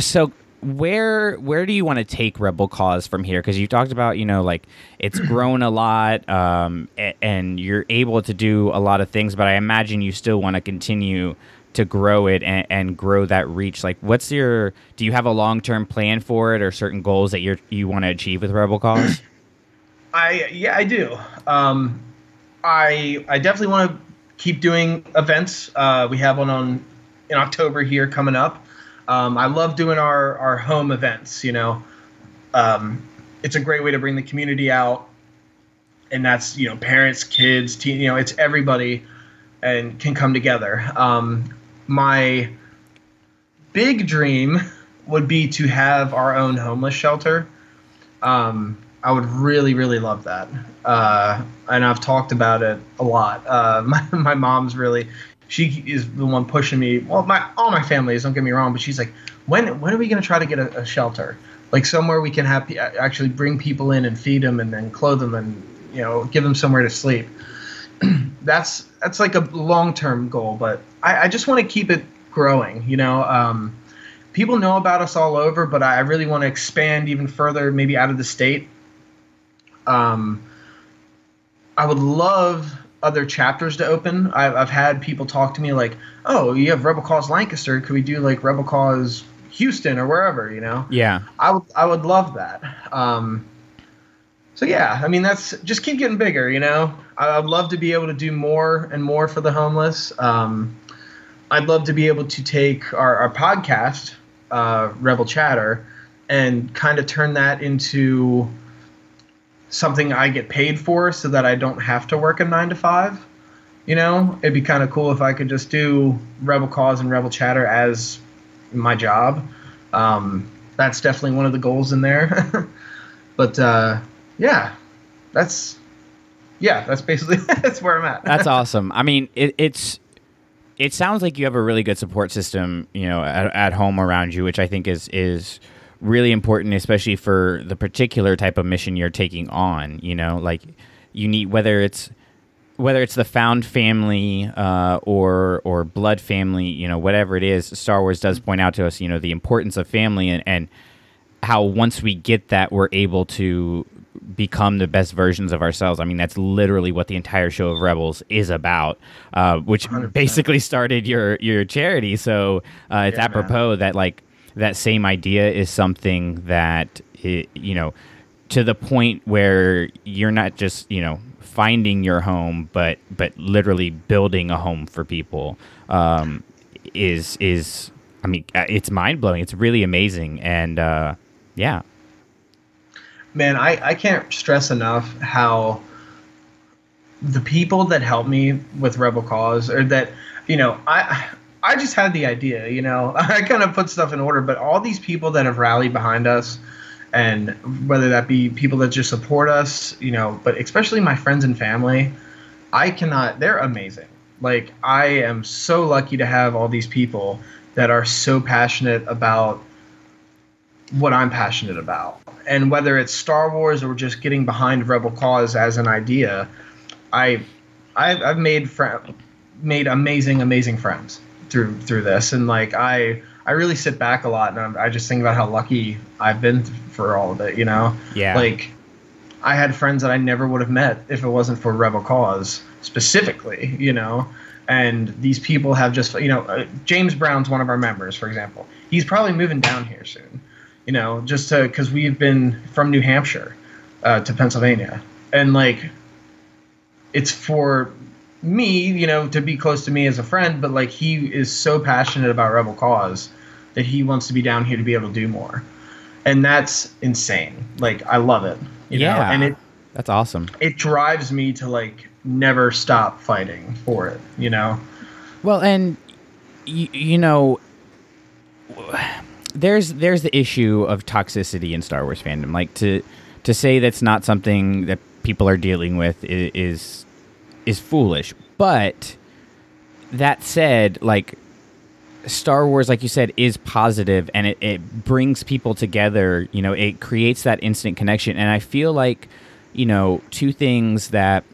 so where where do you want to take Rebel Cause from here? Because you talked about you know like it's grown a lot, um, and you're able to do a lot of things, but I imagine you still want to continue to grow it and, and grow that reach. Like, what's your do you have a long term plan for it, or certain goals that you you want to achieve with Rebel Cause? I yeah, I do. Um, I I definitely want to keep doing events. Uh, we have one on in October here coming up. Um, I love doing our our home events. You know, um, it's a great way to bring the community out, and that's you know parents, kids, teen, you know, it's everybody, and can come together. Um, my big dream would be to have our own homeless shelter. Um, I would really, really love that. Uh, and I've talked about it a lot. Uh, my, my mom's really, she is the one pushing me. Well, my all my family is. Don't get me wrong, but she's like, when when are we gonna try to get a, a shelter? Like somewhere we can have actually bring people in and feed them and then clothe them and you know give them somewhere to sleep. that's that's like a long term goal, but I, I just want to keep it growing. You know, um, people know about us all over, but I really want to expand even further, maybe out of the state. Um, I would love other chapters to open. I've, I've had people talk to me like, "Oh, you have Rebel Cause Lancaster. Could we do like Rebel Cause Houston or wherever?" You know? Yeah. I would I would love that. Um, so yeah, I mean that's just keep getting bigger. You know, I, would love to be able to do more and more for the homeless. Um, I'd love to be able to take our, our podcast, uh, Rebel Chatter, and kind of turn that into something I get paid for so that I don't have to work a nine to five. You know, it'd be kind of cool if I could just do Rebel Cause and Rebel Chatter as my job. Um, that's definitely one of the goals in there. but uh, yeah, that's yeah, that's basically that's where I'm at. that's awesome. I mean, it, it's it sounds like you have a really good support system, you know, at, at home around you, which I think is is really important, especially for the particular type of mission you're taking on. You know, like you need whether it's whether it's the found family uh, or or blood family, you know, whatever it is. Star Wars does point out to us, you know, the importance of family and, and how once we get that, we're able to become the best versions of ourselves. I mean, that's literally what the entire show of Rebels is about, uh, which 100%. basically started your your charity. So uh, it's yeah, apropos man. that like that same idea is something that it, you know to the point where you're not just you know finding your home, but but literally building a home for people um, is is I mean uh, it's mind blowing. It's really amazing, and uh, yeah man, I, I can't stress enough how the people that helped me with Rebel Cause or that, you know, I I just had the idea, you know, I kind of put stuff in order, but all these people that have rallied behind us and whether that be people that just support us, you know, but especially my friends and family, I cannot, they're amazing. Like, I am so lucky to have all these people that are so passionate about what I'm passionate about. And whether it's Star Wars or just getting behind Rebel Cause as an idea, I I've, I've made fr- made amazing amazing friends through through this, and like I I really sit back a lot and I'm, I just think about how lucky I've been for all of it. You know, yeah, like. I had friends that I never would have met if it wasn't for Rebel Cause specifically, you know. And these people have just, you know, uh, James Brown's one of our members, for example. He's probably moving down here soon you know, just to because we've been from New Hampshire uh, to Pennsylvania, and like it's for me, you know, to be close to me as a friend, but like he is so passionate about Rebel Cause that he wants to be down here to be able to do more, and that's insane. Like I love it. yeah, know? and it that's awesome. It drives me to like never stop fighting for it. You know. Well, and you, you know there's there's the issue of toxicity in Star Wars fandom. Like to to say that's not something that people are dealing with is is foolish. But that said, like Star Wars, like you said, is positive and it, it brings people together. You know, it creates that instant connection. And I feel like, you know, two things that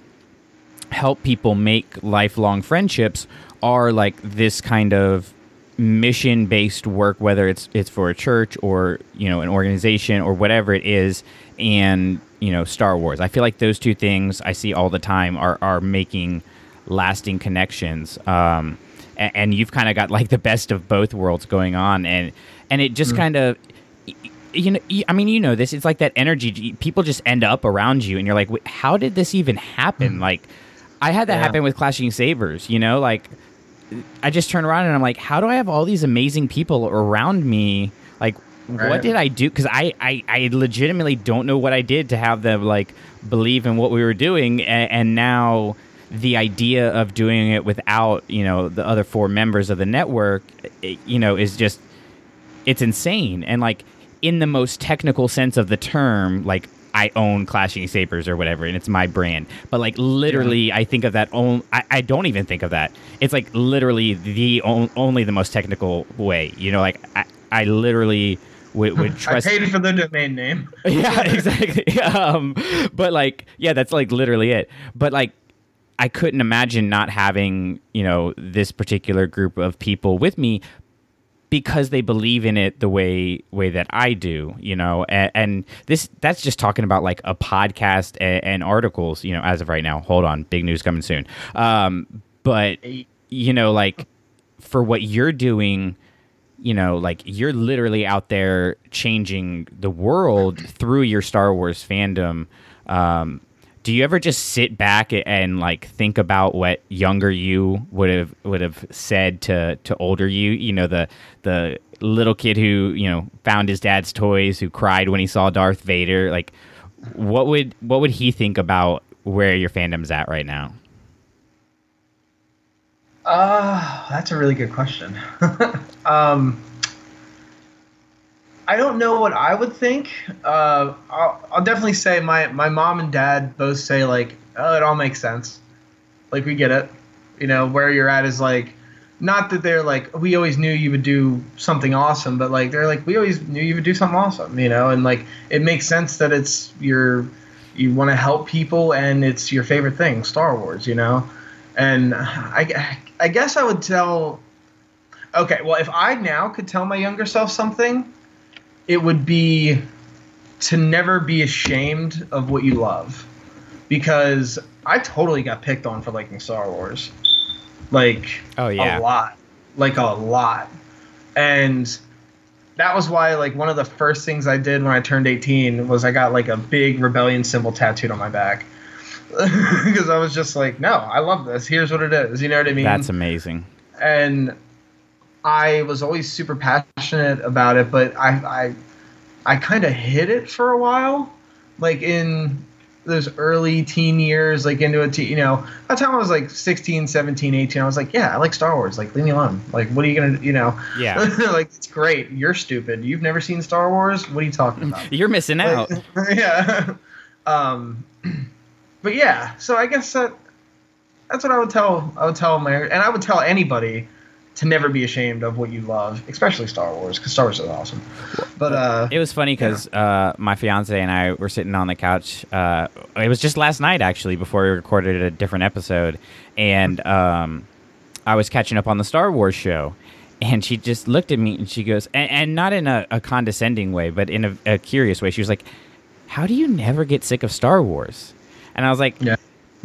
help people make lifelong friendships are like this kind of mission based work, whether it's it's for a church or you know an organization or whatever it is, and you know Star Wars. I feel like those two things I see all the time are are making lasting connections. Um, and, and you've kind of got like the best of both worlds going on, and and it just mm. kind of you know i mean you know this it's like that energy people just end up around you and you're like how did this even happen mm. like i had that yeah. happen with clashing sabers you know like I just turn around and I'm like, how do I have all these amazing people around me? Like, right. what did I do? Because I, I, I legitimately don't know what I did to have them like believe in what we were doing, and, and now the idea of doing it without you know the other four members of the network, it, you know, is just it's insane and like in the most technical sense of the term like I own Clashing Sabers or whatever, and it's my brand. But like literally, I think of that. On, I, I don't even think of that. It's like literally the on, only the most technical way. You know, like I, I literally would, would trust. I paid for the domain name. yeah, exactly. um, but like, yeah, that's like literally it. But like, I couldn't imagine not having you know this particular group of people with me because they believe in it the way way that I do, you know, and, and this that's just talking about like a podcast and, and, articles, you know, as of right now. Hold on, big news coming soon. Um, but you know, like for what you're doing, you know, like you're literally out there changing the world through your Star Wars fandom. Um, do you ever just sit back and like think about what younger you would have would have said to to older you? You know the the little kid who you know found his dad's toys who cried when he saw Darth Vader. Like what would what would he think about where your fandom's at right now uh that's a really good question um I don't know what I would think. Uh, I'll, I'll, definitely say my, my mom and dad both say like, oh, it all makes sense. Like we get it. You know where you're at is like, not that they're like we always knew you would do something awesome, but like they're like we always knew you would do something awesome. You know, and like it makes sense that it's your you want to help people and it's your favorite thing, Star Wars. You know, and I I guess I would tell. Okay, well, if I now could tell my younger self something, it would be to never be ashamed of what you love because I totally got picked on for liking Star Wars. Like oh yeah. a lot. Like a lot. And that was why like one of the first things I did when I turned 18 was I got like a big rebellion symbol tattooed on my back. because I was just like, no, I love this. Here's what it is. You know what I mean? That's amazing. And I was always super passionate about it, but I I, I kind of hid it for a while, like in those early teen years, like into a teen, you know, by the time I was like 16, 17, 18, I was like, yeah, I like Star Wars. Like, leave me alone. Like, what are you going to, you know? Yeah. like, it's great. You're stupid. You've never seen Star Wars? What are you talking about? You're missing out. yeah. um, but yeah, so I guess that that's what I would tell, I would tell my, and I would tell anybody to never be ashamed of what you love, especially Star Wars, because Star Wars is awesome. But uh, it was funny because yeah. uh, my fiance and I were sitting on the couch. Uh, it was just last night, actually, before we recorded a different episode, and um, I was catching up on the Star Wars show. And she just looked at me and she goes, and, and not in a, a, condescending way, but in a, a, curious way. She was like, "How do you never get sick of Star Wars?" And I was like, yeah.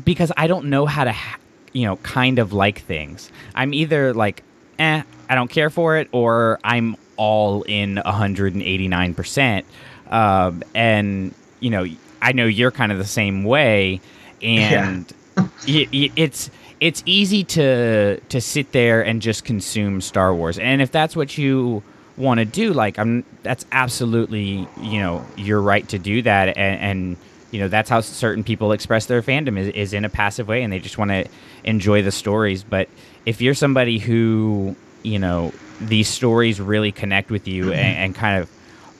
"Because I don't know how to." Ha- you know, kind of like things. I'm either like eh, I don't care for it, or I'm all in 189%. Um, and, you know, I know you're kind of the same way. And yeah. it's it's easy to to sit there and just consume Star Wars. And if that's what you want to do, like I'm that's absolutely, you know, your right to do that and, and you know that's how certain people express their fandom is, is in a passive way and they just want to enjoy the stories. But if you're somebody who you know these stories really connect with you mm-hmm. and, and, kind of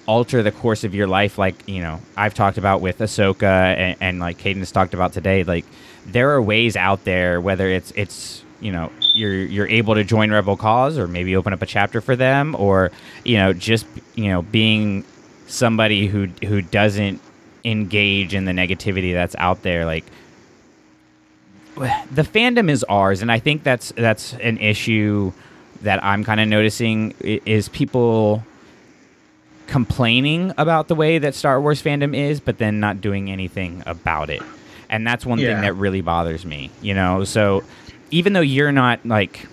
alter the course of your life like you know i've talked about with ahsoka and, and like Caden has talked about today like there are ways out there whether it's it's you know you're you're able to join rebel cause or maybe open up a chapter for them or you know just you know being somebody who who doesn't engage in the negativity that's out there like the fandom is ours and i think that's that's an issue that I'm kind of noticing is people complaining about the way that Star Wars fandom is, but then not doing anything about it. And that's one yeah. thing that really bothers me, you know? So even though you're not like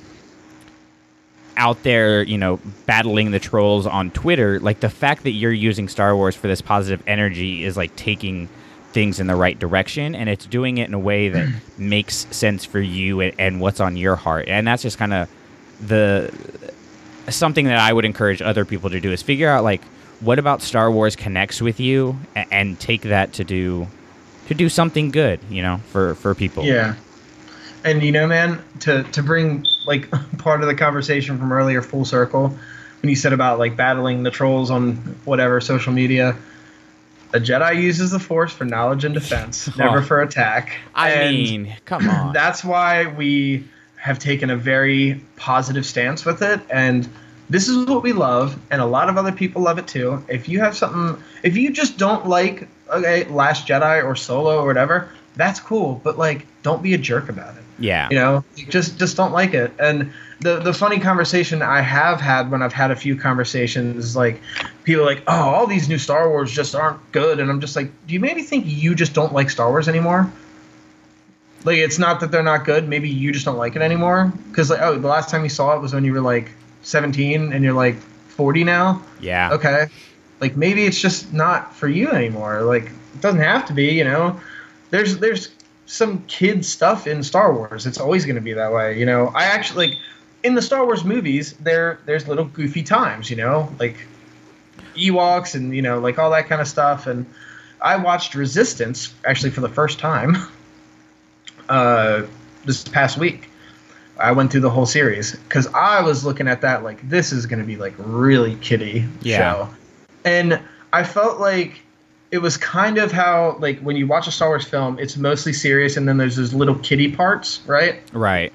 out there, you know, battling the trolls on Twitter, like the fact that you're using Star Wars for this positive energy is like taking things in the right direction and it's doing it in a way that makes sense for you and, and what's on your heart. And that's just kind of the something that I would encourage other people to do is figure out like what about Star Wars connects with you and, and take that to do to do something good, you know, for for people. Yeah. And you know, man, to to bring like part of the conversation from earlier full circle, when you said about like battling the trolls on whatever social media. A Jedi uses the Force for knowledge and defense, never Oh. for attack. I And mean, come on. that's why we have taken a very positive stance with it and this is what we love and a lot of other people love it too if you have something if you just don't like okay last jedi or solo or whatever that's cool but like don't be a jerk about it yeah. you know just just don't like it. And the the funny conversation i have had when i've had a few conversations is like people are like oh all these new star wars just aren't good. And i'm just like do you maybe think you just don't like star wars anymore? Like it's not that they're not good. Maybe you just don't like it anymore. Because like oh the last time you saw it was when you were like 17 and you're like 40 now? Yeah. okay. Like maybe it's just not for you anymore. Like it doesn't have to be you know? There's there's some kid stuff in star wars. It's always going to be that way you know? I actually like in the star wars movies there there's little goofy times you know? Like ewoks and you know like all that kind of stuff. And i watched resistance actually for the first time uh this past week. I went through the whole series because I was looking at that like this is going to be like really kiddie Yeah. show, and I felt like it was kind of how like when you watch a Star Wars film, it's mostly serious, and then there's those little kiddie parts, right? Right.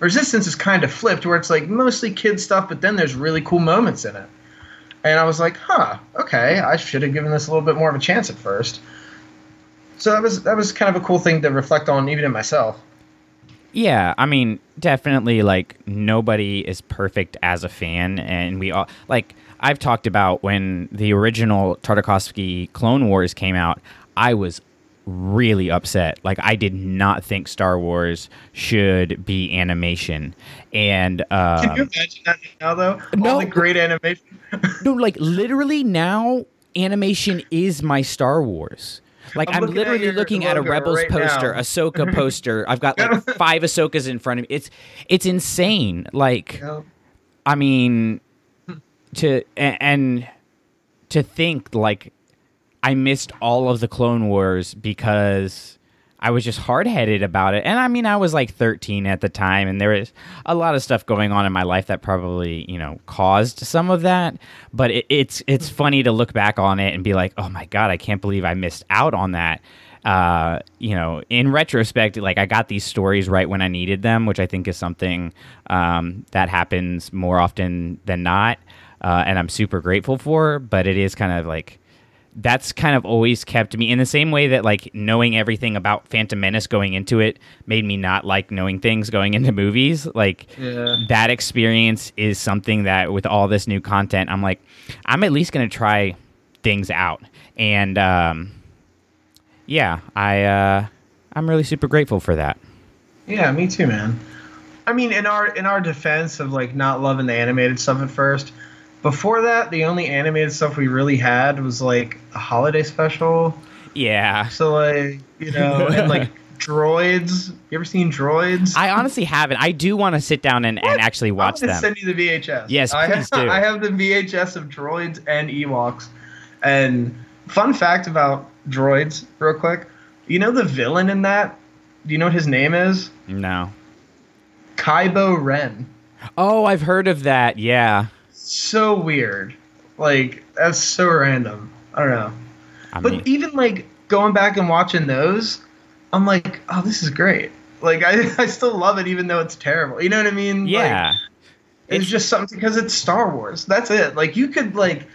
Resistance is kind of flipped, where it's like mostly kid stuff, but then there's really cool moments in it. And I was like, huh, okay, I should have given this a little bit more of a chance at first. So that was that was kind of a cool thing to reflect on, even in myself. Yeah, I mean, definitely like nobody is perfect as a fan and we all like I've talked about when the original Tartakovsky Clone Wars came out, I was really upset. Like I did not think Star Wars should be animation. And um, Can you imagine that now, though? no. All the great animation. no, like literally now animation is my Star Wars. Like I'm I'm, looking at literally your looking at a Rebels right poster, now. Ahsoka poster. I've got like five Ahsokas in front of me. It's it's insane. Like I mean to and to think like I missed all of the Clone Wars because I was just hard headed about it. And I mean, I was like 13 at the time, and there was a lot of stuff going on in my life that probably, you know, caused some of that. But it, it's it's funny to look back on it and be like, oh my god, I can't believe I missed out on that. Uh, you know, in retrospect, like I got these stories right when I needed them, which I think is something um, that happens more often than not, uh, and I'm super grateful for. But it is kind of like that's kind of always kept me in the same way that like knowing everything about Phantom Menace going into it made me not like knowing things going into movies. Like Yeah. that experience is something that with all this new content, I'm like, I'm at least gonna try things out. And um, yeah, I uh, I'm really super grateful for that. Yeah, me too, man. I mean, in our in our defense of like not loving the animated stuff at first, before that, the only animated stuff we really had was like a holiday special. Yeah. So like you know, and like droids. You ever seen droids? I honestly haven't. I do want to sit down and, and actually watch I'm them. send you the VHS. Yes, I please have, do. I have the VHS of droids and Ewoks. And fun fact about droids, real quick. You know the villain in that? Do you know what his name is? No. Kybo Ren. Oh, I've heard of that. Yeah. So weird. Like that's so random. I don't know. I but mean, even like going back and watching those, I'm like, oh, this is great. Like I, I still love it even though it's terrible. You know what I mean? Like, yeah. it's, just something because it's Star Wars. That's it. Like you could like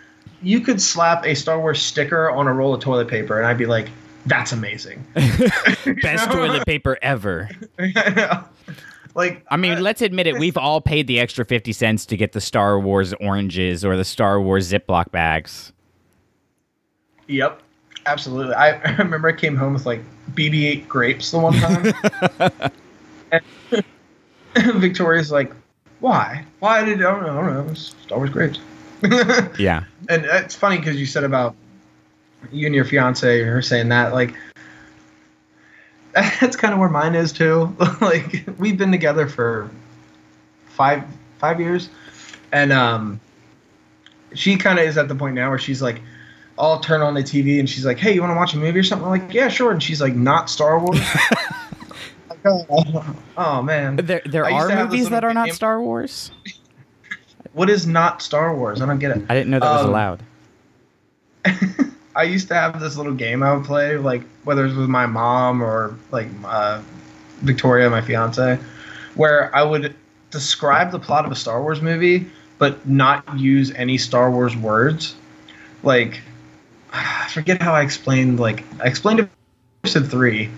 you could slap a Star Wars sticker on a roll of toilet paper and I'd be like, that's amazing. Best toilet paper ever. Like I mean, uh, let's admit it. We've all paid the extra 50 cents to get the Star Wars oranges or the Star Wars Ziploc bags. Yep. Absolutely. I, I remember I came home with like BB-8 grapes the one time. and Victoria's like, "Why? Why did I don't know? I don't know. Star Wars grapes." Yeah. and it's funny because you said about you and your fiance, her saying that like that's kind of where mine is too. like we've been together for five five years, and um, she kind of is at the point now where she's like, I'll turn on the TV and she's like, "Hey, you want to watch a movie or something?" I'm like, "Yeah, sure." And she's like, "Not Star Wars." Like, oh, oh, man, There, there are to have this movies that are not game- Star Wars. What is not Star Wars? I don't get it. I didn't know that was Um, allowed. I used to have this little game I would play, like whether it was with my mom or like uh, Victoria, my fiance, where I would describe the plot of a Star Wars movie, but not use any Star Wars words. Like, I forget how I explained. Like, I explained it in three.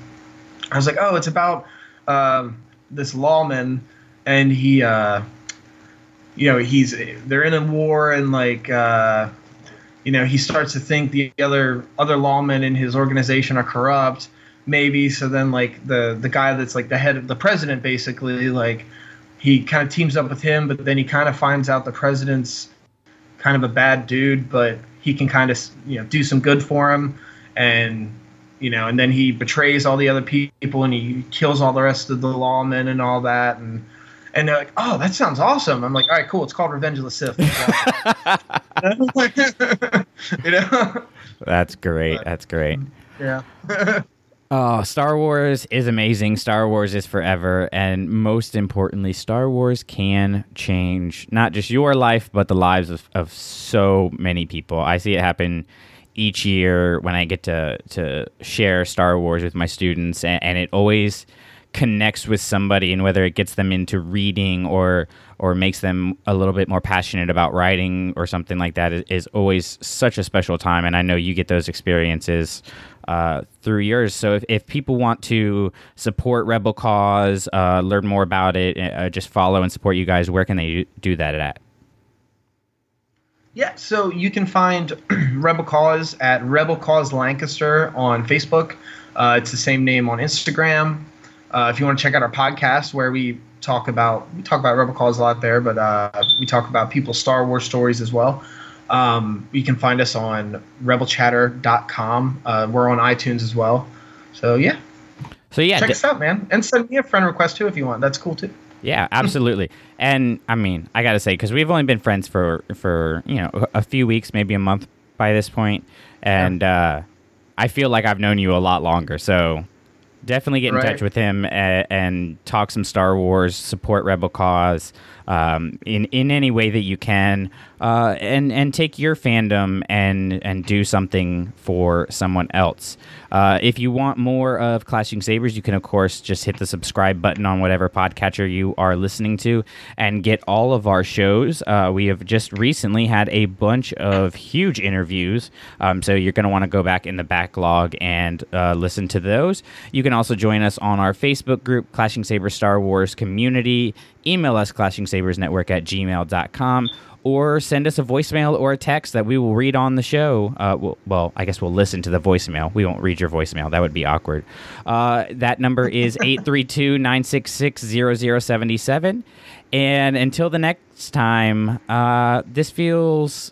I was like, oh, it's about um, this lawman, and he, uh, you know, he's they're in a war, and like. Uh, you know he starts to think the other other lawmen in his organization are corrupt maybe. So then like the the guy that's like the head of the president basically like he kind of teams up with him but then he kind of finds out the president's kind of a bad dude but he can kind of you know do some good for him. And you know and then he betrays all the other people and he kills all the rest of the lawmen and all that. And and they're like, "Oh, that sounds awesome." I'm like, "All right, cool. It's called Revenge of the Sith." you know? That's great. That's great. Yeah. Oh, Star Wars is amazing. Star Wars is forever. And most importantly, Star Wars can change not just your life, but the lives of, of so many people. I see it happen each year when I get to, to share Star Wars with my students, and, and it always connects with somebody and whether it gets them into reading or or makes them a little bit more passionate about writing or something like that is, is always such a special time and i know you get those experiences uh, through yours so if, if people want to support rebel cause uh, learn more about it uh, just follow and support you guys where can they do that at Yeah, so you can find Rebel Cause at Rebel Cause Lancaster on Facebook. Uh, it's the same name on Instagram. Uh, if you want to check out our podcast, where we talk about we talk about Rebel Cause a lot there, but uh, we talk about people's Star Wars stories as well. Um, you can find us on rebelchatter.com. Uh, we're on iTunes as well. So yeah, so yeah check d- us out, man, and send me a friend request too if you want. That's cool too. Yeah, absolutely. and I mean, I got to say because we've only been friends for for, you know, a few weeks, maybe a month by this point, and uh I feel like I've known you a lot longer. So definitely get in Right. touch with him and, and talk some Star Wars, support Rebel Cause um, in in any way that you can, uh, and and take your fandom and and do something for someone else. Uh, if you want more of Clashing Sabers, you can of course just hit the subscribe button on whatever podcatcher you are listening to and get all of our shows. Uh, we have just recently had a bunch of huge interviews, um, so you're going to want to go back in the backlog and uh, listen to those. You can also join us on our Facebook group, Clashing Sabers Star Wars Community. Email us, clashingsabersnetwork at gmail.com or send us a voicemail or a text that we will read on the show. Uh, well, well, I guess we'll listen to the voicemail. We won't read your voicemail. That would be awkward. Uh, that number is 832 966 0077. And until the next time, uh, this feels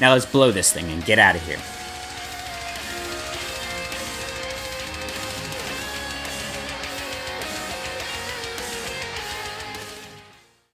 Now let's blow this thing and get out of here.